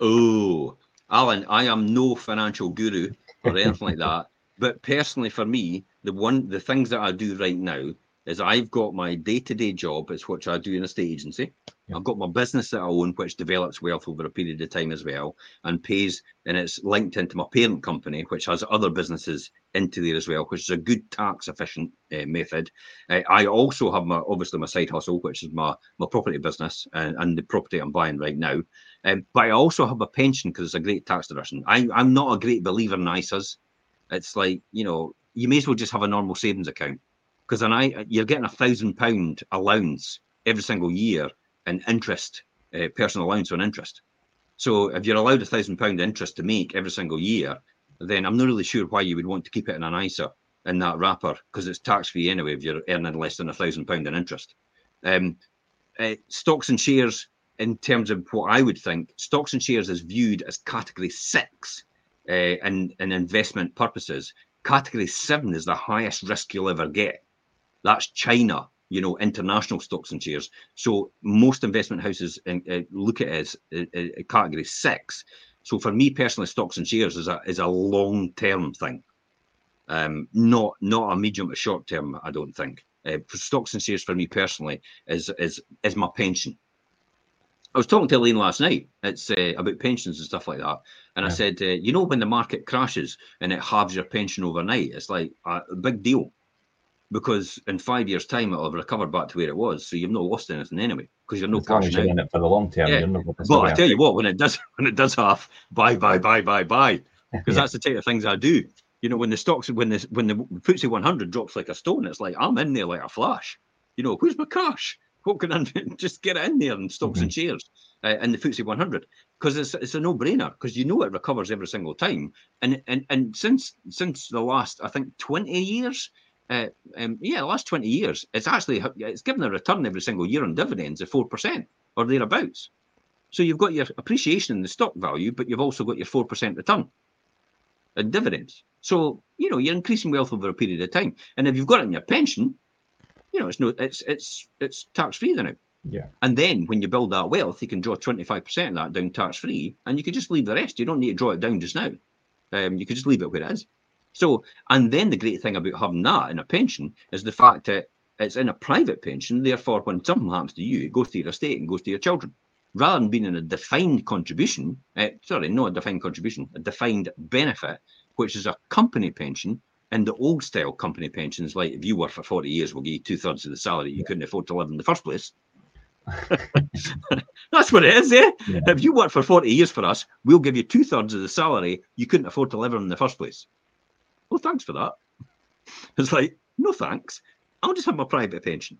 Oh, Alan, I am no financial guru or anything like that. But personally, for me, the one the things that I do right now is I've got my day-to-day job, it's which I do in a state agency. Yeah. I've got my business that I own, which develops wealth over a period of time as well, and pays, and it's linked into my parent company, which has other businesses into there as well, which is a good tax efficient uh, method. Uh, I also have my obviously my side hustle, which is my my property business and, and the property I'm buying right now. Um, but I also have a pension because it's a great tax deduction. I, I'm not a great believer in ISAs. It's like you know you may as well just have a normal savings account because I you're getting a thousand pound allowance every single year in interest, uh, personal allowance on interest. So if you're allowed a thousand pound interest to make every single year, then I'm not really sure why you would want to keep it in an ISA in that wrapper because it's tax free anyway if you're earning less than a thousand pound in interest. Um, uh, stocks and shares, in terms of what I would think, stocks and shares is viewed as category six uh, in, in investment purposes. Category seven is the highest risk you'll ever get. That's China, you know, international stocks and shares. So most investment houses uh, look at it as uh, category six. So for me personally, stocks and shares is a is a long term thing, um, not not a medium to short term. I don't think. Uh, stocks and shares for me personally is is is my pension. I was talking to Elaine last night. It's uh, about pensions and stuff like that, and yeah. I said, uh, you know, when the market crashes and it halves your pension overnight, it's like a big deal because in five years' time it'll have recovered back to where it was. So you've not lost anything anyway because you're not cashing out. in it for the long term. Yeah. But I tell you what, when it does when it does half, buy, buy, buy, buy, buy, because yeah. that's the type of things I do. You know, when the stocks when the when the FTSE 100 drops like a stone, it's like I'm in there like a flash. You know, where's my cash? What can I just get in there in stocks mm-hmm. and shares uh, in the FTSE 100? Because it's it's a no brainer because you know it recovers every single time. And and and since since the last I think 20 years, uh, um, yeah, the last 20 years, it's actually it's given a return every single year on dividends of 4% or thereabouts. So you've got your appreciation in the stock value, but you've also got your 4% return in dividends. So, you know, you're increasing wealth over a period of time. And if you've got it in your pension, you know, it's no it's it's it's tax free then. Yeah. And then when you build that wealth, you can draw 25% of that down tax free and you can just leave the rest. You don't need to draw it down just now. Um, you can just leave it where it is. So, and then the great thing about having that in a pension is the fact that it's in a private pension. Therefore, when something happens to you, it goes to your estate and goes to your children. Rather than being in a defined contribution, uh, sorry, not a defined contribution, a defined benefit, which is a company pension. And the old style company pensions, like if you work for 40 years, we'll give you two thirds of the salary you couldn't afford to live in the first place. That's what it is, eh? Yeah. If you work for 40 years for us, we'll give you two thirds of the salary you couldn't afford to live in the first place. Well, thanks for that. It's like, no thanks. I'll just have my private pension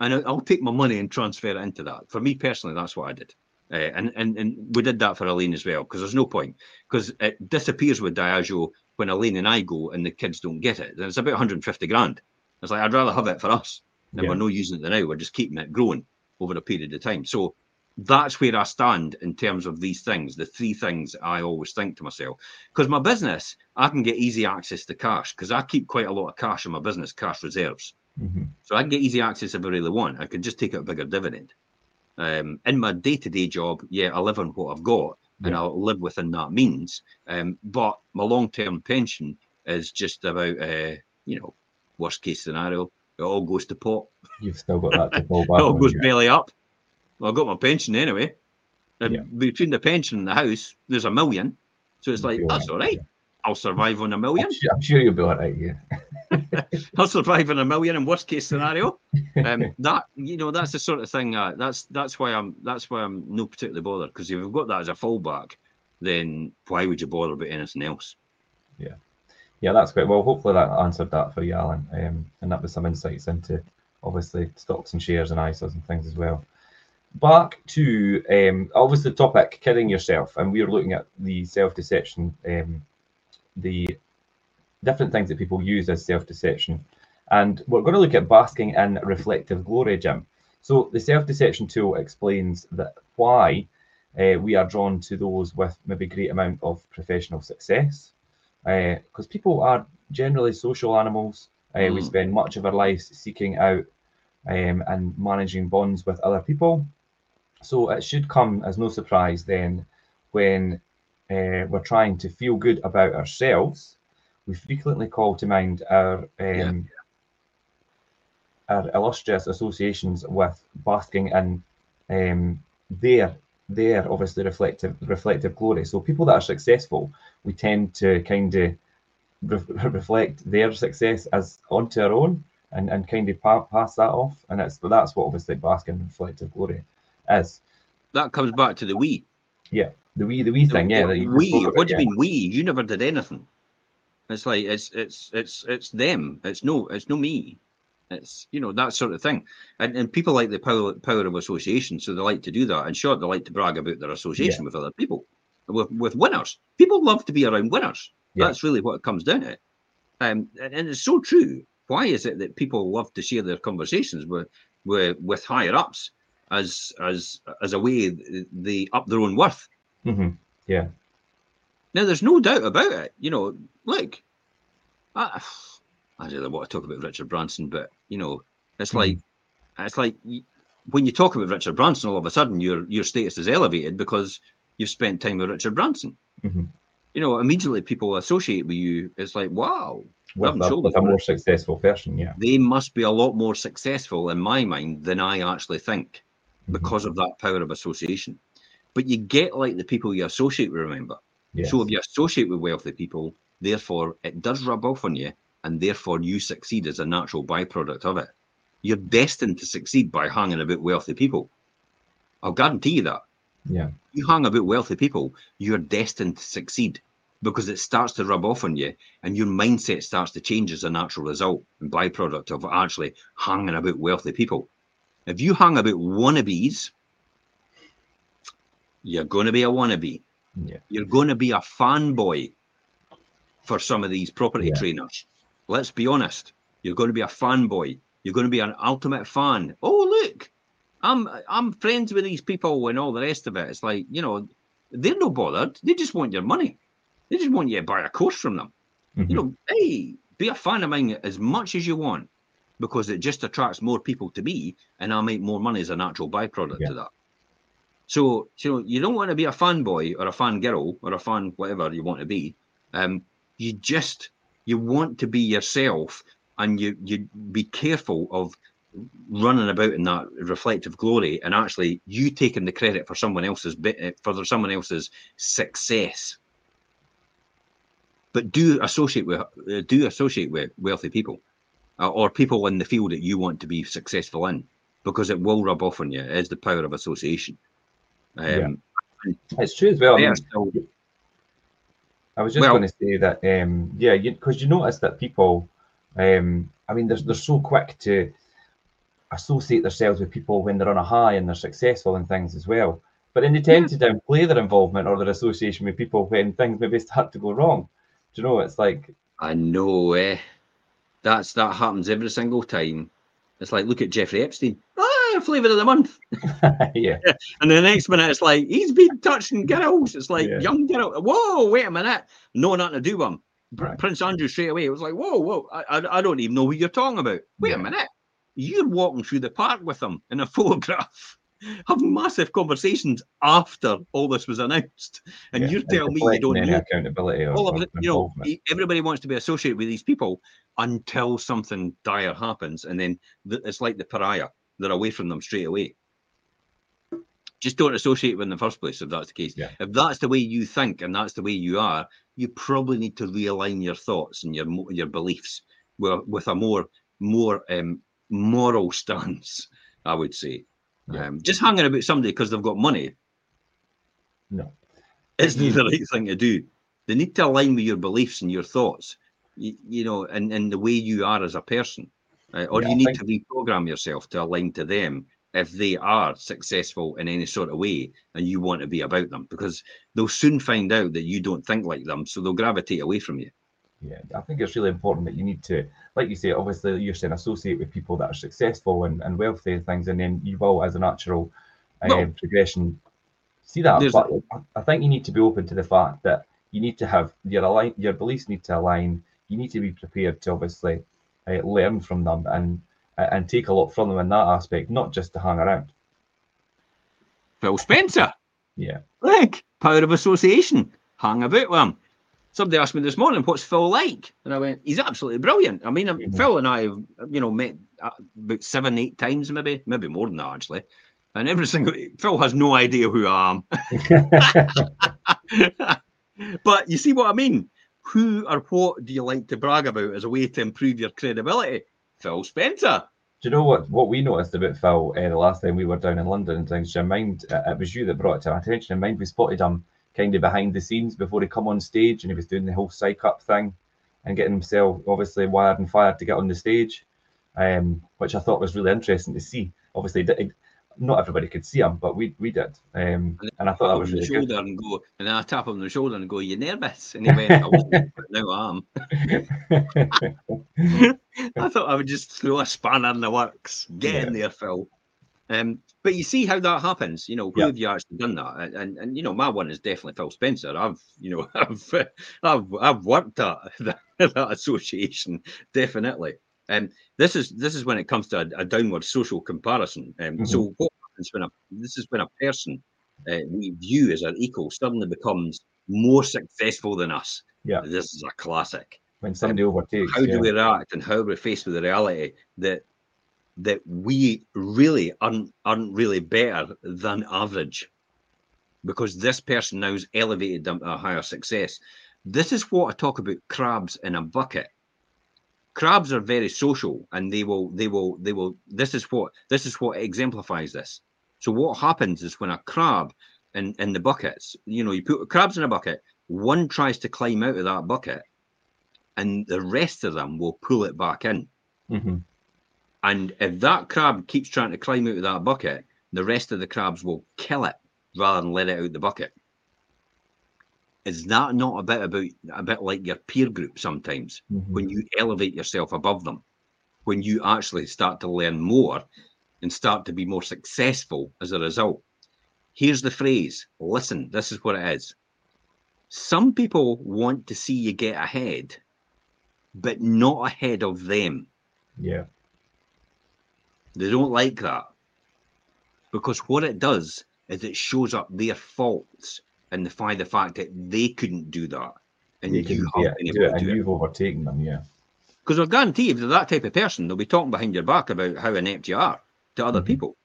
and I'll take my money and transfer it into that. For me personally, that's what I did. Uh, and, and and we did that for Elaine as well because there's no point because it disappears with Diageo when Elaine and I go and the kids don't get it. And it's about 150 grand. It's like I'd rather have it for us than yeah. we're not using it now. We're just keeping it growing over a period of time. So that's where I stand in terms of these things, the three things I always think to myself. Because my business, I can get easy access to cash because I keep quite a lot of cash in my business, cash reserves. Mm-hmm. So I can get easy access if I really want. I can just take out a bigger dividend. Um, in my day to day job, yeah, I live on what I've got yeah. and I'll live within that means. Um, but my long term pension is just about uh, you know worst case scenario. It all goes to pot. You've still got that to fall back. it all goes belly up. Well, I got my pension anyway. And yeah. between the pension and the house, there's a million. So it's like, that's all right. I'll survive on a million. I'm sure, I'm sure you'll be all right, yeah. I'll survive on a million in worst case scenario. Um, that you know, that's the sort of thing. Uh, that's that's why I'm that's why I'm no particularly bothered because if you've got that as a fallback, then why would you bother about anything else? Yeah, yeah, that's great. Well, hopefully that answered that for you, Alan, um, and that was some insights into obviously stocks and shares and ISAs and things as well. Back to um, obviously the topic kidding yourself, and we're looking at the self deception, um, the different things that people use as self deception, and we're going to look at basking in reflective glory, Jim. So the self deception tool explains that why uh, we are drawn to those with maybe great amount of professional success, because uh, people are generally social animals. Uh, mm. We spend much of our lives seeking out um, and managing bonds with other people. So it should come as no surprise then when uh, we're trying to feel good about ourselves, we frequently call to mind our um, yeah. our illustrious associations with basking in um, their their obviously reflective reflective glory. So people that are successful, we tend to kind of re- reflect their success as onto our own and, and kind of pa- pass that off. And it's that's what obviously basking in reflective glory That comes back to the we. Yeah, the we the we thing. Yeah, the, we. What do you mean we? You never did anything. It's like it's it's it's it's them. It's no it's no me. It's you know that sort of thing, and and people like the power power of association, so they like to do that. And sure, they like to brag about their association yeah. with other people, with with winners. People love to be around winners. Yeah. That's really what it comes down to. Um, and, and it's so true. Why is it that people love to share their conversations with with, with higher ups as as as a way they up their own worth? Mm-hmm. Yeah. Now, there's no doubt about it. You know, look, I, I really want to talk about Richard Branson, but you know, it's mm-hmm. like it's like when you talk about Richard Branson, all of a sudden your your status is elevated because you've spent time with Richard Branson. Mm-hmm. You know, immediately people associate with you. It's like, wow, with, a, with a more successful person. Yeah, they must be a lot more successful in my mind than I actually think. Mm-hmm. because of that power of association. But you get like the people you associate with. Remember, yes. so if you associate with wealthy people, therefore it does rub off on you and therefore you succeed as a natural byproduct of it. You're destined to succeed by hanging about wealthy people. I'll guarantee you that. Yeah. You hang about wealthy people, you're destined to succeed because it starts to rub off on you and your mindset starts to change as a natural result and byproduct of actually hanging about wealthy people. If you hang about wannabes, you're going to be a wannabe. Yeah. You're going to be a fanboy for some of these property yeah. trainers let's be honest. You're going to be a fanboy. You're going to be an ultimate fan. Oh, look, I'm I'm friends with these people and all the rest of it. It's like you know, they're no bothered. They just want your money. They just want you to buy a course from them. Mm-hmm. You know, hey, be a fan of mine as much as you want because it just attracts more people to me, and I'll make more money as a natural byproduct yeah. to that. So, you know, you don't want to be a fanboy or a fan girl or a fan whatever you want to be. Um, you just you want to be yourself and you you be careful of running about in that reflective glory and actually you taking the credit for someone else's bit eh, for someone else's success but do associate with uh, do associate with wealthy people uh, or people in the field that you want to be successful in because it will rub off on you as the power of association um, yeah. it's true as well I mean, still, I was just well, going to say that, um, yeah, because you, you, notice that people, um, I mean, they're, they're so quick to associate themselves with people when they're on a high and they're successful and things as well. But then they tend yeah. to downplay their involvement or their association with people when things maybe start to go wrong. Do you know? It's like I know, eh? That's that happens every single time. It's like look at Jeffrey Epstein. Ah, Flavor of the month. yeah. And the next minute, it's like he's been touching girls. It's like yeah. young girl. Whoa, wait a minute. No, nothing to do with him. Right. Prince Andrew straight away. It was like, whoa, whoa. I, I, I don't even know who you're talking about. Wait yeah. a minute. You're walking through the park with him in a photograph. Have massive conversations after all this was announced, and yeah, you're telling me you don't know accountability. Or, all of it, you know, everybody wants to be associated with these people until something dire happens, and then it's like the pariah; they're away from them straight away. Just don't associate with them in the first place if that's the case. Yeah. If that's the way you think and that's the way you are, you probably need to realign your thoughts and your your beliefs with, with a more more um, moral stance, I would say. Yeah. Um, just hanging about somebody because they've got money. No. Isn't the right thing to do. They need to align with your beliefs and your thoughts, you, you know, and, and the way you are as a person. Uh, or yeah, you need think... to reprogram yourself to align to them if they are successful in any sort of way and you want to be about them because they'll soon find out that you don't think like them so they'll gravitate away from you yeah i think it's really important that you need to like you say obviously you're saying associate with people that are successful and, and wealthy and things and then you will as a natural um, well, progression. See that but i think you need to be open to the fact that you need to have your align your beliefs need to align. You need to be prepared to obviously uh, learn from them and and take a lot from them in that aspect not just to hang around. Phil spencer. Yeah. Like power of association. Hang about with him somebody asked me this morning, "What's Phil like?" And I went, "He's absolutely brilliant." I mean, mm-hmm. Phil and I, have, you know, met uh, about seven, eight times, maybe, maybe more than that actually. And every single Phil has no idea who I am. but you see what I mean? Who or what do you like to brag about as a way to improve your credibility? Phil Spencer. Do you know what what we noticed about Phil uh, the last time we were down in London and things? Mind, uh, it was you that brought it to our attention. And mind, we spotted him kind of behind the scenes before he come on stage, and he was doing the whole psych up thing and getting himself obviously wired and fired to get on the stage, um, which I thought was really interesting to see. Obviously, not everybody could see him, but we we did, um, and I thought that was really shoulder good. And go, and then I tap him on the shoulder and go, "You nervous?" And he went, "I wasn't, but now I am." I thought I would just throw a spanner in the works. Get yeah. in there, Phil. Um, but you see how that happens. You know, who have you actually done that? And, and, and you know, my one is definitely Phil Spencer. I've you know I've I've I've worked at that, that association definitely. And um, this is this is when it comes to a, a downward social comparison. Um, mm-hmm. So what happens when a this is when a person uh, we view as our equal suddenly becomes more successful than us. Yeah, this is a classic. When somebody um, overtakes, how do we react and how are we faced with the reality that that we really aren't, aren't really better than average because this person now has elevated them to a higher success. This is what I talk about crabs in a bucket. Crabs are very social and they will, they will, they will, this is what, this is what exemplifies this. So what happens is when a crab in, in the buckets, you know, you put crabs in a bucket, one tries to climb out of that bucket and the rest of them will pull it back in. Mm-hmm. And if that crab keeps trying to climb out of that bucket, the rest of the crabs will kill it rather than let it out the bucket. Is that not a bit about a bit like your peer group sometimes mm-hmm. when you elevate yourself above them, when you actually start to learn more and start to be more successful as a result? Here's the phrase listen, this is what it is. Some people want to see you get ahead, but not ahead of them. Yeah. They don't like that because what it does is it shows up their faults and the the fact that they couldn't do that and they you have yeah, do it, and you've overtaken them, yeah. Because I guarantee if they're that type of person, they'll be talking behind your back about how inept you are to other mm-hmm. people.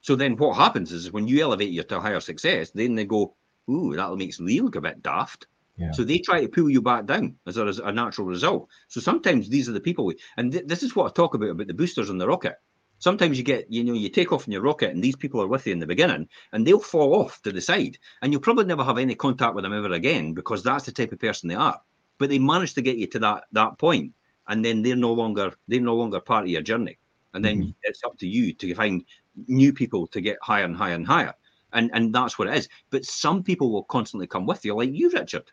So then what happens is when you elevate you to higher success, then they go, Ooh, that makes Lee look a bit daft. Yeah. So they try to pull you back down as a, as a natural result. So sometimes these are the people, and th- this is what I talk about about the boosters on the rocket. Sometimes you get, you know, you take off in your rocket, and these people are with you in the beginning, and they'll fall off to the side, and you'll probably never have any contact with them ever again because that's the type of person they are. But they manage to get you to that that point, and then they're no longer they're no longer part of your journey, and then mm-hmm. it's up to you to find new people to get higher and higher and higher and and that's what it is. But some people will constantly come with you, like you, Richard.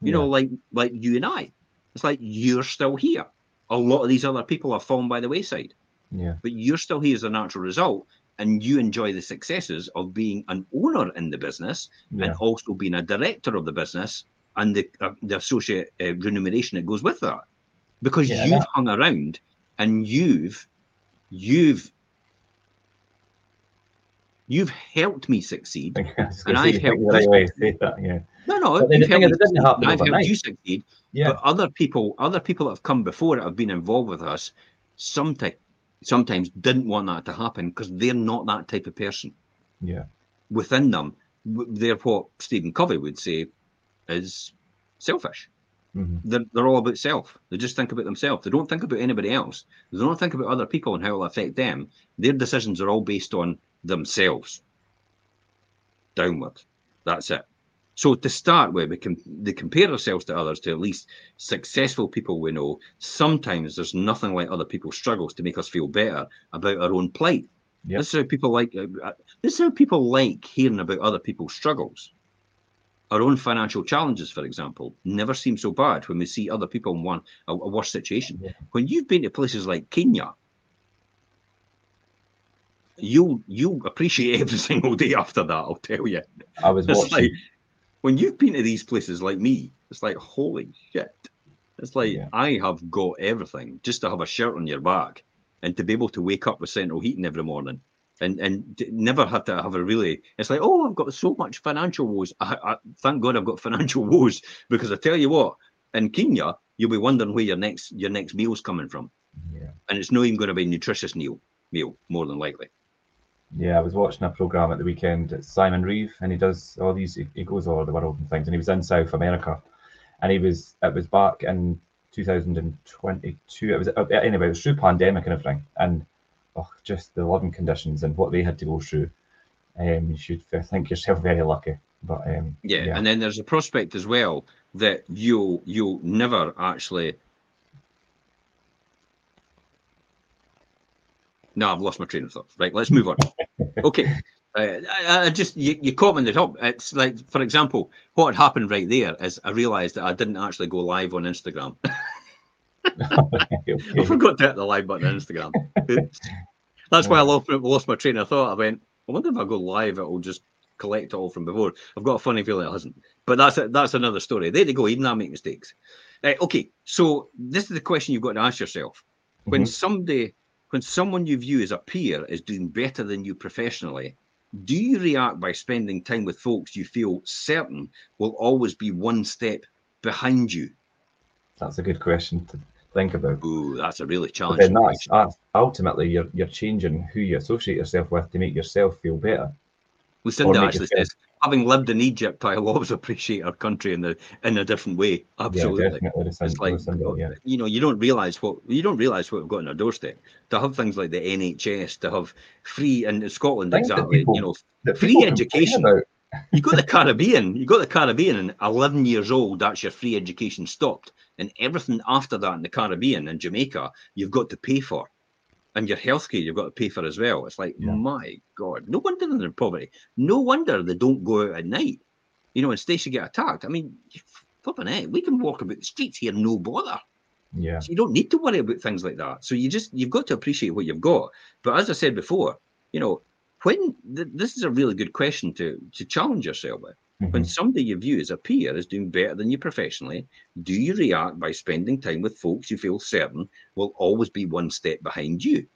You yeah. know, like like you and I. It's like you're still here. A lot of these other people have fallen by the wayside. Yeah. But you're still here as a natural result, and you enjoy the successes of being an owner in the business yeah. and also being a director of the business and the uh, the associate uh, remuneration that goes with that, because yeah, you've that... hung around and you've you've You've helped me succeed, and I've helped you. Right that, yeah. No, no, you've helped me I've helped you succeed. Yeah. But other people, other people that have come before it have been involved with us. Sometimes, sometimes didn't want that to happen because they're not that type of person. Yeah. Within them, they're what Stephen Covey would say is selfish. Mm-hmm. They're, they're all about self. They just think about themselves. They don't think about anybody else. They don't think about other people and how it'll affect them. Their decisions are all based on themselves. Downward. That's it. So to start with, we can they compare ourselves to others, to at least successful people we know. Sometimes there's nothing like other people's struggles to make us feel better about our own plight. Yep. This is how people like. Uh, uh, this is how people like hearing about other people's struggles. Our own financial challenges, for example, never seem so bad when we see other people in one a, a worse situation. Yeah. When you've been to places like Kenya, you you appreciate every single day after that. I'll tell you. I was watching. Like, when you've been to these places like me, it's like holy shit. It's like yeah. I have got everything just to have a shirt on your back and to be able to wake up with central heating every morning and and never have to have a really it's like oh i've got so much financial woes I, I, thank god i've got financial woes because i tell you what in kenya you'll be wondering where your next your next meal's coming from yeah. and it's not even going to be a nutritious meal meal more than likely yeah i was watching a program at the weekend it's simon reeve and he does all these he goes all over the world and things and he was in south america and he was it was back in 2022 it was uh, anyway it was through pandemic and everything and oh, just the living conditions and what they had to go through. Um, you should think yourself very lucky. But um, yeah. yeah, and then there's a prospect as well that you'll you'll never actually. No, I've lost my train of thought. Right, let's move on. okay, uh, I, I, just you, you caught me in the top. It's like, for example, what had happened right there is I realised that I didn't actually go live on Instagram. okay. I forgot to hit the live button on Instagram. That's why I lost, lost my train of thought. I went, I wonder if I go live, it will just collect it all from before. I've got a funny feeling it hasn't. But that's a, that's another story. There you go. Even I make mistakes. Uh, okay, so this is the question you've got to ask yourself. When mm-hmm. somebody, when someone you view as a peer is doing better than you professionally, do you react by spending time with folks you feel certain will always be one step behind you? That's a good question to think about. Ooh, that's a really challenging. But then that's, that's ultimately you're you're changing who you associate yourself with to make yourself feel better. Lucinda actually yourself... says, having lived in Egypt, I'll always appreciate our country in the in a different way. Absolutely, yeah, it's like yeah. you know, you don't realize what you don't realize what we've got on our doorstep. To have things like the NHS, to have free in Scotland, exactly, people, you know, free education. you got the Caribbean, you got the Caribbean, and 11 years old, that's your free education stopped and everything after that in the Caribbean and Jamaica, you've got to pay for. And your healthcare, you've got to pay for as well. It's like, yeah. my God, no wonder they're in poverty. No wonder they don't go out at night, you know, and Stacey get attacked. I mean, flipping it, we can walk about the streets here, no bother. Yeah. So you don't need to worry about things like that. So you just, you've got to appreciate what you've got. But as I said before, you know, when th- this is a really good question to to challenge yourself with. Mm-hmm. When somebody you view as a peer is doing better than you professionally, do you react by spending time with folks you feel certain will always be one step behind you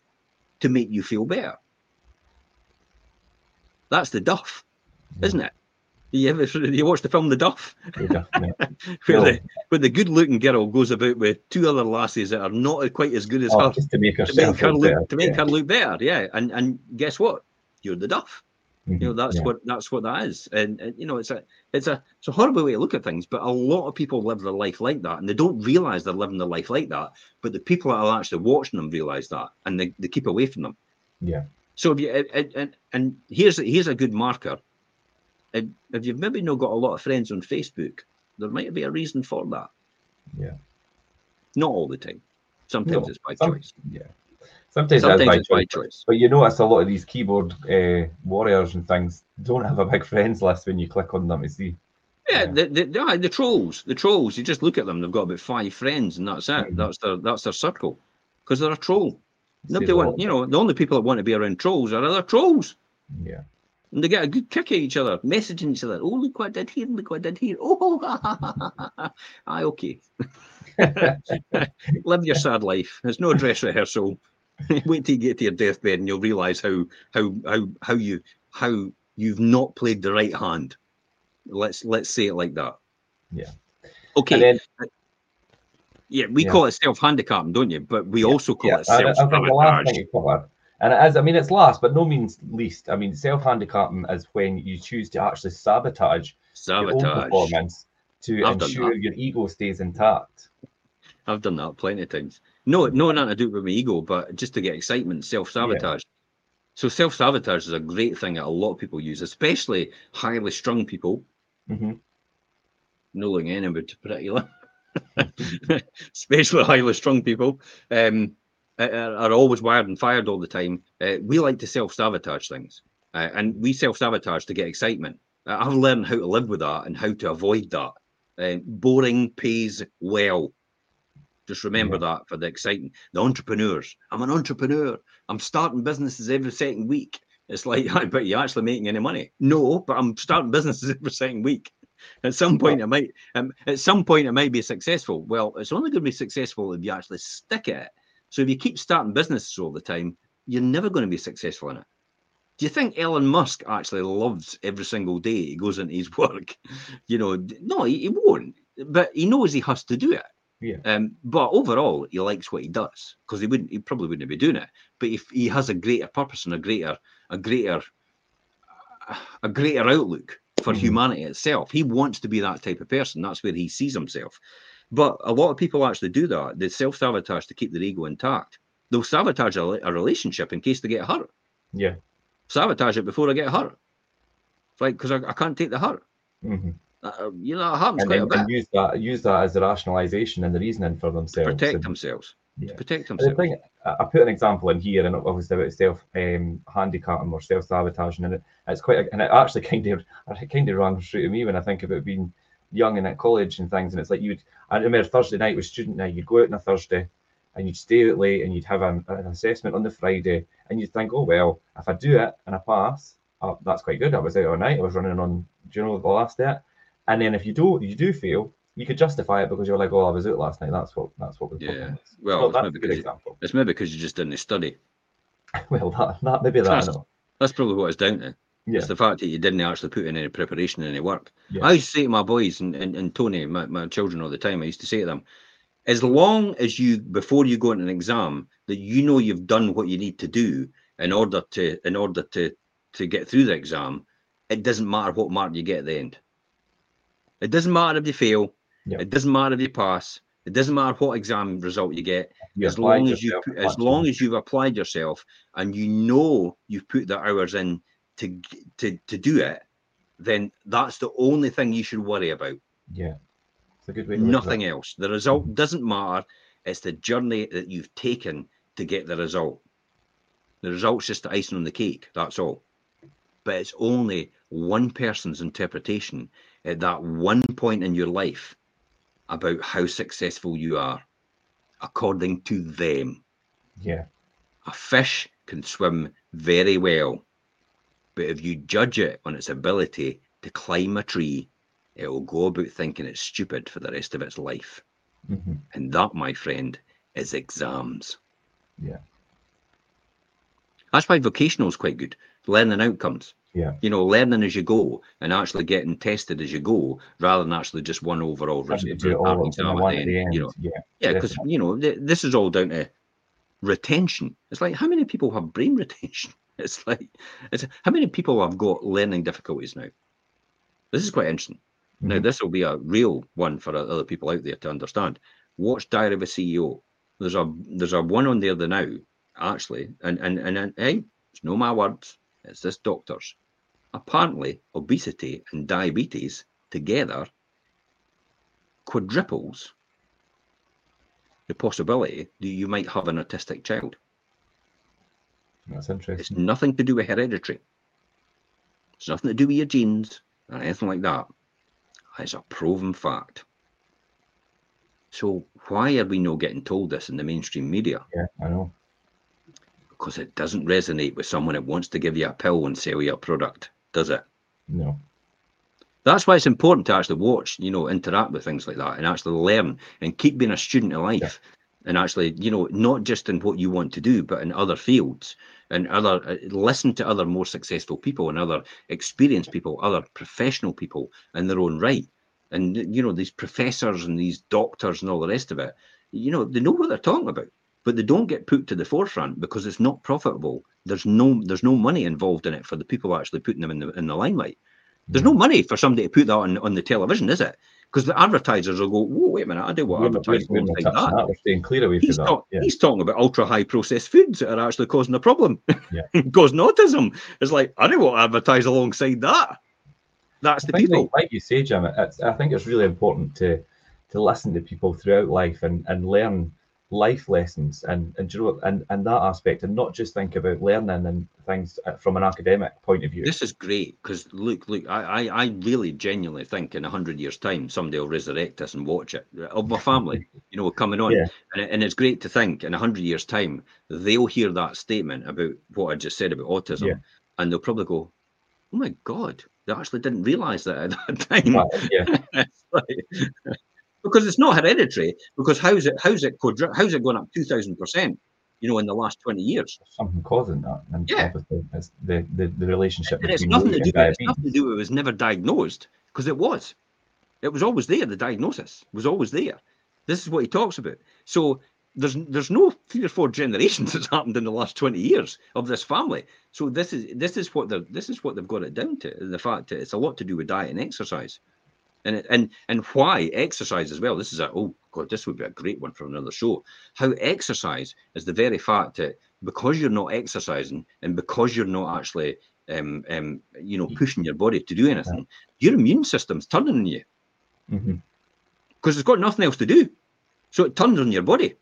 to make you feel better? That's the duff, yeah. isn't it? You ever you watch the film The Duff? Yeah, where, no. the, where the good looking girl goes about with two other lasses that are not quite as good as oh, her to make, to make her look better. to make yeah. her look better. Yeah. And and guess what? You're the Duff. Mm-hmm. You know, that's yeah. what that's what that is, and, and, you know, it's a it's a it's a horrible way to look at things. But a lot of people live their life like that, and they don't realize they're living their life like that. But the people that are actually watching them realize that, and they, they keep away from them. Yeah. So if you and, and, and here's here's a good marker. If if you've maybe not got a lot of friends on Facebook, there might be a reason for that. Yeah. Not all the time. Sometimes no, it's by some, choice. Yeah. Sometimes, Sometimes that's by choice. choice. But you notice a lot of these keyboard uh, warriors and things don't have a big friends list when you click on them to see. Yeah, the, the, the, the, trolls, the trolls. You just look at them; they've got about five friends, and that's it. Mm-hmm. That's their that's their circle, because they're a troll. Nobody want, you know, the only people that want to be around trolls are other trolls. Yeah. And they get a good kick at each other, messaging each other. Oh, look what I did here! Look what I did here! Oh, aye, okay. Live your sad life. There's no dress rehearsal. Wait till you get to your deathbed and you'll realise how how how how you how you've not played the right hand. Let's let's say it like that. Yeah. Okay. Then, yeah, we yeah. call it self handicapping, don't you? But we yeah. also call yeah. it self sabotage. And as I mean, it's last, but no means least. I mean, self handicapping is when you choose to actually sabotage, sabotage. your own performance to I've ensure your ego stays intact. I've done that plenty of times. No, no, nothing to do with my ego, but just to get excitement, self sabotage. Yeah. So self sabotage is a great thing that a lot of people use, especially highly strung people. Mm-hmm. No looking to pretty especially highly strung people. Um, are always wired and fired all the time. Uh, we like to self sabotage things, uh, and we self sabotage to get excitement. Uh, I've learned how to live with that and how to avoid that. Uh, boring pays well. Just remember yeah. that for the exciting. The entrepreneurs. I'm an entrepreneur. I'm starting businesses every second week. It's like, but you're actually making any money? No, but I'm starting businesses every second week. At some point, I might. Um, at some point, it might be successful. Well, it's only going to be successful if you actually stick at it so if you keep starting businesses all the time, you're never going to be successful in it. Do you think Elon Musk actually loves every single day he goes into his work? You know, no, he, he won't. But he knows he has to do it. Yeah. Um, but overall, he likes what he does because he wouldn't, he probably wouldn't be doing it. But if he has a greater purpose and a greater, a greater, a greater outlook for mm-hmm. humanity itself, he wants to be that type of person. That's where he sees himself. But a lot of people actually do that. They self sabotage to keep their ego intact. They'll sabotage a, a, relationship in case they get hurt. Yeah. Sabotage it before I get hurt. It's like, because I, I, can't take the hurt. Mm-hmm. Uh, you know, it happens and quite a bit. use that, use that as the rationalization and the reasoning for themselves. To protect and, themselves. Yeah. To protect themselves. The thing, I put an example in here, and obviously about self um, handicapping or self sabotaging, and it, it's quite, a, and it actually kind of, it kind of runs through to me when I think about being young and at college and things. And it's like you would, I remember Thursday night was student night, you'd go out on a Thursday and you'd stay out late and you'd have an, an assessment on the Friday and you'd think, oh, well, if I do it and I pass, oh, that's quite good. I was out all night, I was running on, do you know, the last day. And then if you do, you do fail, you could justify it because you're like, oh, I was out last night. That's what that's what we're yeah. Well, that's a good example. It's maybe because you just didn't study. well, that, that maybe that. That's, that's probably what it's down to. Yeah. It's the fact that you didn't actually put in any preparation, any work. Yeah. I used to say to my boys and, and, and Tony, my, my children all the time, I used to say to them, as long as you, before you go into an exam, that you know you've done what you need to do in order to, in order to, to get through the exam, it doesn't matter what mark you get at the end. It doesn't matter if you fail. It doesn't matter if you pass. It doesn't matter what exam result you get. You as long as you, as long as you've applied yourself and you know you've put the hours in to to to do it, then that's the only thing you should worry about. Yeah, it's a good way. Nothing else. The result mm-hmm. doesn't matter. It's the journey that you've taken to get the result. The result's just the icing on the cake. That's all. But it's only one person's interpretation at that one point in your life about how successful you are, according to them. Yeah. A fish can swim very well but if you judge it on its ability to climb a tree, it will go about thinking it's stupid for the rest of its life. Mm-hmm. And that, my friend, is exams. Yeah. That's why vocational is quite good. Learning outcomes. Yeah. You know, learning as you go and actually getting tested as you go, rather than actually just one overall result. exam at the end, You know, yeah, yeah, because you know th- this is all down to retention. It's like how many people have brain retention? It's like, it's how many people have got learning difficulties now? This is quite interesting. Mm-hmm. Now, this will be a real one for other people out there to understand. Watch Diary of a CEO. There's a there's a one on there the now actually, and and and, and hey, it's no my words. It's this doctor's. Apparently, obesity and diabetes together quadruples the possibility that you might have an autistic child. That's interesting. It's nothing to do with hereditary. It's nothing to do with your genes or anything like that. It's a proven fact. So why are we not getting told this in the mainstream media? Yeah, I know. Because it doesn't resonate with someone that wants to give you a pill and sell you a product, does it? No. That's why it's important to actually watch, you know, interact with things like that and actually learn and keep being a student of life. and actually, you know, not just in what you want to do, but in other fields and other uh, listen to other more successful people and other experienced people, other professional people in their own right. And you know, these professors and these doctors and all the rest of it, you know, they know what they're talking about, but they don't get put to the forefront because it's not profitable. There's no there's no money involved in it for the people actually putting them in the in the limelight. There's no mm. money for somebody to put that on, on the television, is it? because the advertisers will go, Whoa, wait a minute, I do what advertisers like that. that. We're staying clear away he's from talk, that. Yeah. He's talking about ultra high processed foods that are actually causing a problem, yeah. causing autism. It's like, I don't want to advertise alongside that. That's I the people. Like, like, you say, Jim, I think it's really important to to listen to people throughout life and, and learn life lessons and and you know and and that aspect and not just think about learning and things from an academic point of view this is great because look look I, I i really genuinely think in a hundred years time somebody will resurrect us and watch it uh, of my family you know coming on yeah. and, and it's great to think in a hundred years time they'll hear that statement about what i just said about autism yeah. and they'll probably go oh my god they actually didn't realize that at that time yeah because it's not hereditary. Because how's it how's it how's it going up two thousand percent? You know, in the last twenty years, something causing that, and yeah, it's the, the the relationship. And it's nothing to do. It's nothing to do. It was never diagnosed because it was. It was always there. The diagnosis was always there. This is what he talks about. So there's there's no three or four generations that's happened in the last 20 years of this family. So this is this is what they're this is what they've got it down to. The fact that it's a lot to do with diet and exercise and and and why exercise as well. This is a oh god, this would be a great one for another show. How exercise is the very fact that because you're not exercising and because you're not actually um, um, you know pushing your body to do anything, your immune system's turning on you because mm-hmm. it's got nothing else to do, so it turns on your body.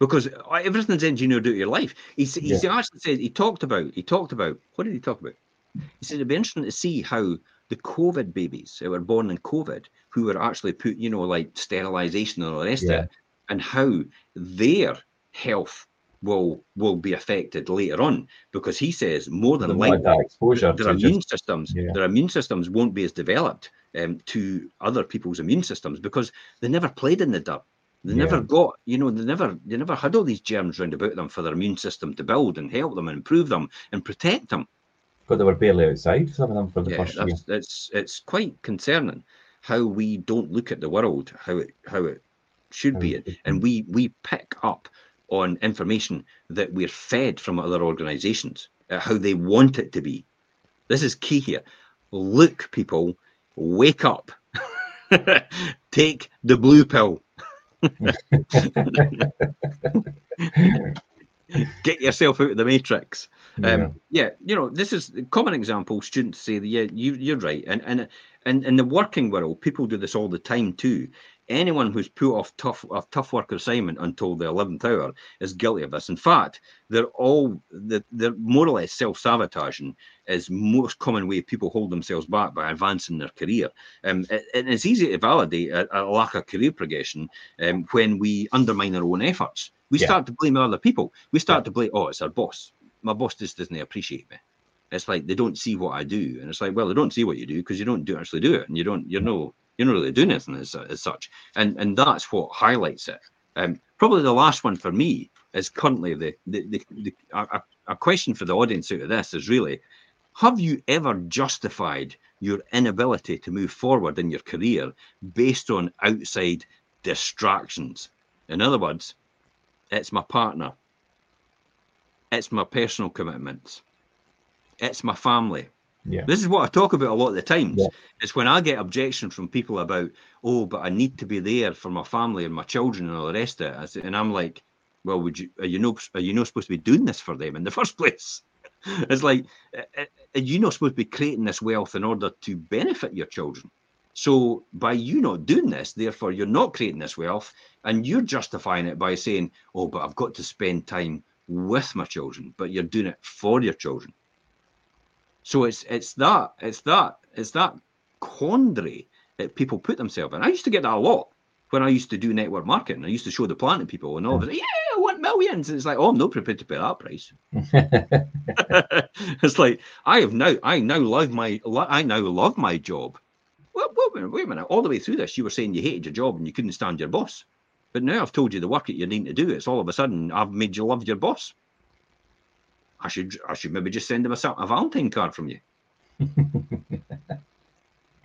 Because everything's engineered out of your life. He, he yeah. actually said he talked about he talked about what did he talk about? He said it'd be interesting to see how the COVID babies that were born in COVID, who were actually put, you know, like sterilization and all the rest yeah. of it, and how their health will will be affected later on because he says more than likely exposure their immune just, systems yeah. their immune systems won't be as developed um, to other people's immune systems because they never played in the dirt they yeah. never got you know they never they never had all these germs round about them for their immune system to build and help them and improve them and protect them but they were barely outside, some of them for the yeah, first year. It's it's quite concerning how we don't look at the world how it how it should how be, it and we we pick up on information that we're fed from other organisations, uh, how they want it to be. This is key here. Look, people, wake up. Take the blue pill. Get yourself out of the matrix. Um, yeah. yeah, you know, this is a common example. Students say, that, "Yeah, you, you're right," and and and in the working world, people do this all the time too. Anyone who's put off tough a tough work assignment until the eleventh hour is guilty of this. In fact, they're all they're more or less self sabotaging. Is most common way people hold themselves back by advancing their career. Um, it, it's easy to validate a, a lack of career progression um, when we undermine our own efforts. We yeah. start to blame other people. We start yeah. to blame, oh, it's our boss my boss just doesn't appreciate me. It's like they don't see what I do, and it's like, well, they don't see what you do because you don't do actually do it, and you don't, you're no, you're not really doing anything as, as such, and and that's what highlights it. Um, probably the last one for me is currently the the, the, the a, a question for the audience out of this is really, have you ever justified your inability to move forward in your career based on outside distractions? In other words, it's my partner, it's my personal commitments. It's my family. Yeah. This is what I talk about a lot of the times. Yeah. It's when I get objection from people about, oh, but I need to be there for my family and my children and all the rest of it. And I'm like, well, would you are you no are you not supposed to be doing this for them in the first place? it's like eh, eh, eh, are you not supposed to be creating this wealth in order to benefit your children? So by you not doing this, therefore you're not creating this wealth, and you're justifying it by saying, "Oh, but I've got to spend time with my children, but you're doing it for your children. So it's it's that it's that it's that quandary that people put themselves in. I used to get that a lot when I used to do network marketing. I used to show the plan to people, and all of it, mm. yeah, I want millions. And it's like, oh, I'm not prepared to pay that price. it's like I have now, I now love my, I now love my job. Well, wait a minute, wait a minute. All the way through this, you were saying you hated your job and you couldn't stand your boss. But now I've told you the work that you need to do. It's all of a sudden I've made you love your boss. I should I should maybe just send him a, a Valentine card from you.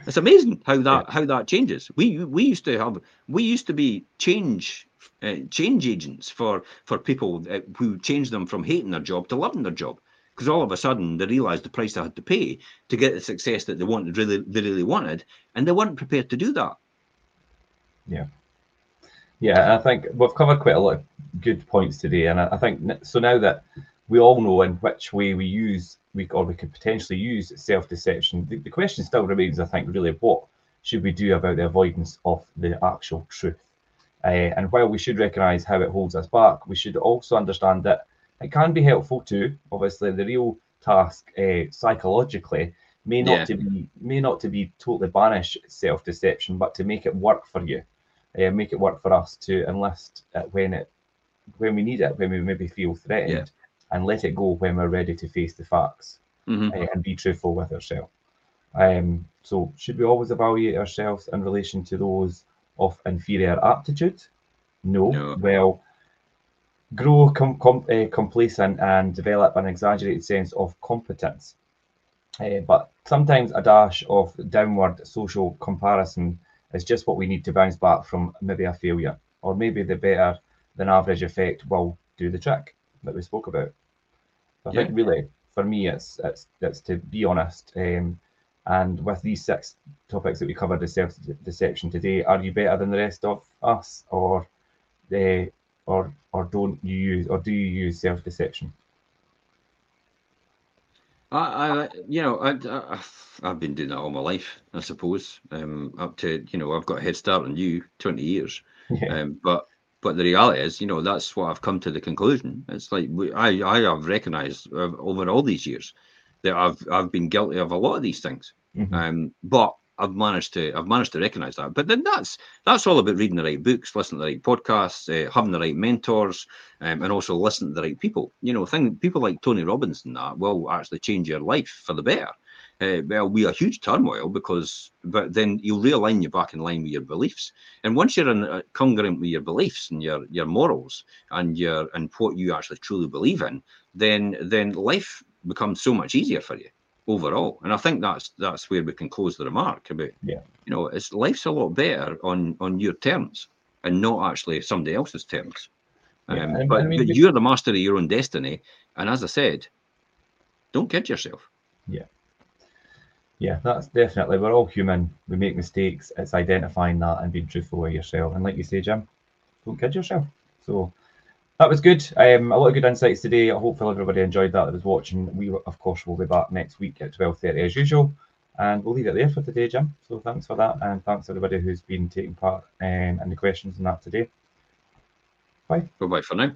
it's amazing how that yeah. how that changes. We we used to have we used to be change uh, change agents for for people uh, who changed them from hating their job to loving their job because all of a sudden they realised the price they had to pay to get the success that they wanted really they really wanted, and they weren't prepared to do that. Yeah. Yeah, I think we've covered quite a lot of good points today, and I, think so now that we all know in which way we use we or we could potentially use self-deception. The, the question still remains, I think, really what should we do about the avoidance of the actual truth? Uh, and while we should recognise how it holds us back, we should also understand that it can be helpful too. Obviously, the real task uh, psychologically may not yeah. to be may not to be totally banish self-deception, but to make it work for you uh, make it work for us to enlist it when it when we need it, when we maybe feel threatened, yeah. and let it go when we're ready to face the facts mm-hmm. uh, and be truthful with ourselves. Um, so, should we always evaluate ourselves in relation to those of inferior aptitude? No. no. Well, grow com- com- uh, complacent and develop an exaggerated sense of competence. Uh, but sometimes a dash of downward social comparison is just what we need to bounce back from maybe a failure, or maybe the better than average effect will do the trick that we spoke about. I yeah. think really for me, it's it's it's to be honest. Um, and with these six topics that we covered, the self deception today, are you better than the rest of us, or the uh, or or don't you use or do you use self deception? I, I, you know, I, I, have been doing that all my life, I suppose. Um, up to, you know, I've got a head start on you, twenty years. Yeah. Um, but, but the reality is, you know, that's what I've come to the conclusion. It's like we, I, I have recognised over all these years that I've, I've been guilty of a lot of these things. Mm-hmm. Um, but I've managed to I've managed to recognise that. But then that's that's all about reading the right books, listening to the right podcasts, uh, having the right mentors, um, and also listening to the right people. You know, thing people like Tony Robbins and that will actually change your life for the better. Uh, well, we a huge turmoil because, but then you'll realign you back in line with your beliefs. And once you're in uh, congruent with your beliefs and your your morals and your and what you actually truly believe in, then then life becomes so much easier for you overall. And I think that's that's where we can close the remark about yeah. you know, it's life's a lot better on on your terms and not actually somebody else's terms. Yeah, um, but, I mean, but you're the master of your own destiny. And as I said, don't kid yourself. Yeah. Yeah, that's definitely. We're all human. We make mistakes. It's identifying that and being truthful with yourself. And like you say, Jim, don't kid yourself. So that was good. Um, a lot of good insights today. I hope everybody enjoyed that that was watching. We, of course, will be back next week at 12.30 as usual. And we'll leave it there for today, Jim. So thanks for that. And thanks everybody who's been taking part um, in the questions and that today. Bye. Bye-bye for now.